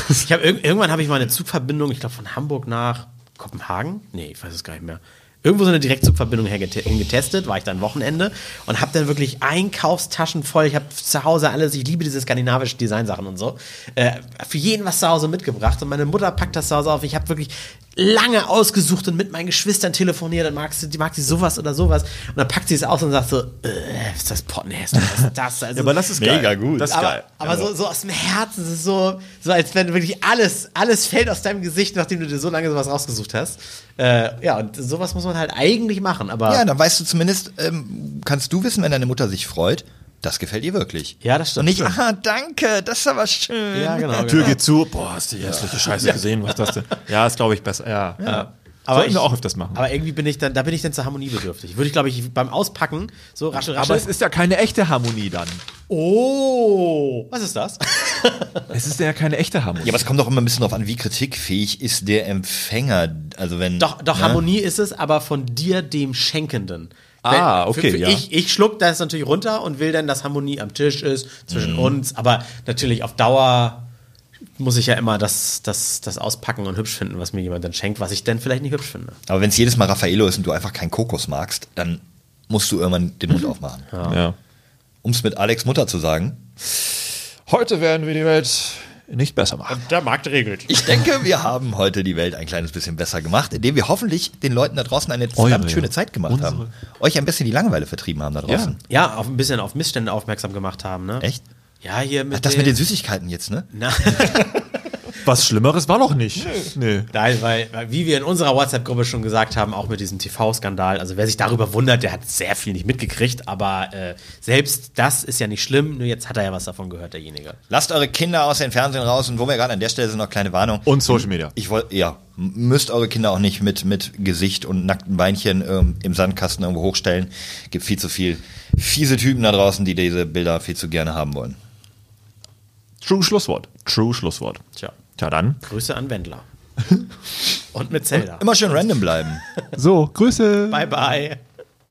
Ich hab, irg irgendwann habe ich mal eine Zugverbindung, ich glaube von Hamburg nach Kopenhagen. Nee, ich weiß es gar nicht mehr. Irgendwo so eine Direktzugverbindung hingetestet, war ich dann Wochenende und habe dann wirklich Einkaufstaschen voll. Ich habe zu Hause alles, ich liebe diese skandinavischen Designsachen und so. Äh, für jeden was zu Hause mitgebracht und meine Mutter packt das zu Hause auf. Ich habe wirklich lange ausgesucht und mit meinen Geschwistern telefoniert. Dann mag sie, die mag sie sowas oder sowas. Und dann packt sie es aus und sagt so, äh, ist das pottenhässlich, was ist das? Also, aber das ist Mega geil. gut. Das ist aber, geil. aber so, so aus dem Herzen, es ist so, so als wenn wirklich alles, alles fällt aus deinem Gesicht, nachdem du dir so lange sowas rausgesucht hast. Äh, ja, und sowas muss man halt eigentlich machen, aber Ja, dann weißt du zumindest, ähm, kannst du wissen, wenn deine Mutter sich freut, das gefällt ihr wirklich. Ja, das stimmt. Und nicht, Stimmt. ah, danke, das ist aber schön. ja, genau. Tür genau. geht zu. Boah, hast du die hässliche Scheiße gesehen? Was ist das denn? Ja, ist glaube ich besser. Ja. ja. Aber Sollten ich, wir auch öfters machen. Aber irgendwie bin ich dann, da bin ich dann zur Harmonie bedürftig. Würde ich, glaube ich, beim Auspacken so raschel, raschel. Aber es ist ja keine echte Harmonie dann. oh, was ist das? Es ist ja keine echte Harmonie. Ja, aber es kommt doch immer ein bisschen darauf an, wie kritikfähig ist der Empfänger. Also wenn. Doch, doch, ne? Harmonie ist es, aber von dir, dem Schenkenden. Ah, okay, für, für ja. Ich, ich schluck das natürlich runter und will dann, dass Harmonie am Tisch ist, zwischen Mhm. uns, aber natürlich auf Dauer muss ich ja immer das, das, das auspacken und hübsch finden, was mir jemand dann schenkt, was ich dann vielleicht nicht hübsch finde. Aber wenn es jedes Mal Raffaello ist und du einfach keinen Kokos magst, dann musst du irgendwann den Mund aufmachen. ja. Um es mit Alex Mutter zu sagen. Heute werden wir die Welt nicht besser machen. Der Markt regelt. Ich denke, wir haben heute die Welt ein kleines bisschen besser gemacht, indem wir hoffentlich den Leuten da draußen eine Eure, verdammt schöne ja. Zeit gemacht Unsere. haben. Euch ein bisschen die Langeweile vertrieben haben da draußen. Ja, auf ein bisschen auf Missstände aufmerksam gemacht haben, ne? Echt? Ja, hier mit Ach, das mit den Süßigkeiten jetzt, ne? Na, Was Schlimmeres war doch nicht. Nee. Nein, weil, weil, wie wir in unserer WhatsApp-Gruppe schon gesagt haben, auch mit diesem TV-Skandal, also wer sich darüber wundert, der hat sehr viel nicht mitgekriegt, aber äh, selbst das ist ja nicht schlimm, nur jetzt hat er ja was davon gehört, derjenige. Lasst eure Kinder aus dem Fernsehen raus und wo wir gerade an der Stelle sind, noch kleine Warnung. Und Social Media. Ich wollte, ja, müsst eure Kinder auch nicht mit, mit Gesicht und nackten Beinchen ähm, im Sandkasten irgendwo hochstellen. Gibt viel zu viel fiese Typen da draußen, die diese Bilder viel zu gerne haben wollen. True Schlusswort. True Schlusswort. Tja, Tja, dann. Grüße an Wendler. Und mit Zelda. Immer schön random bleiben. So, Grüße. Bye, bye.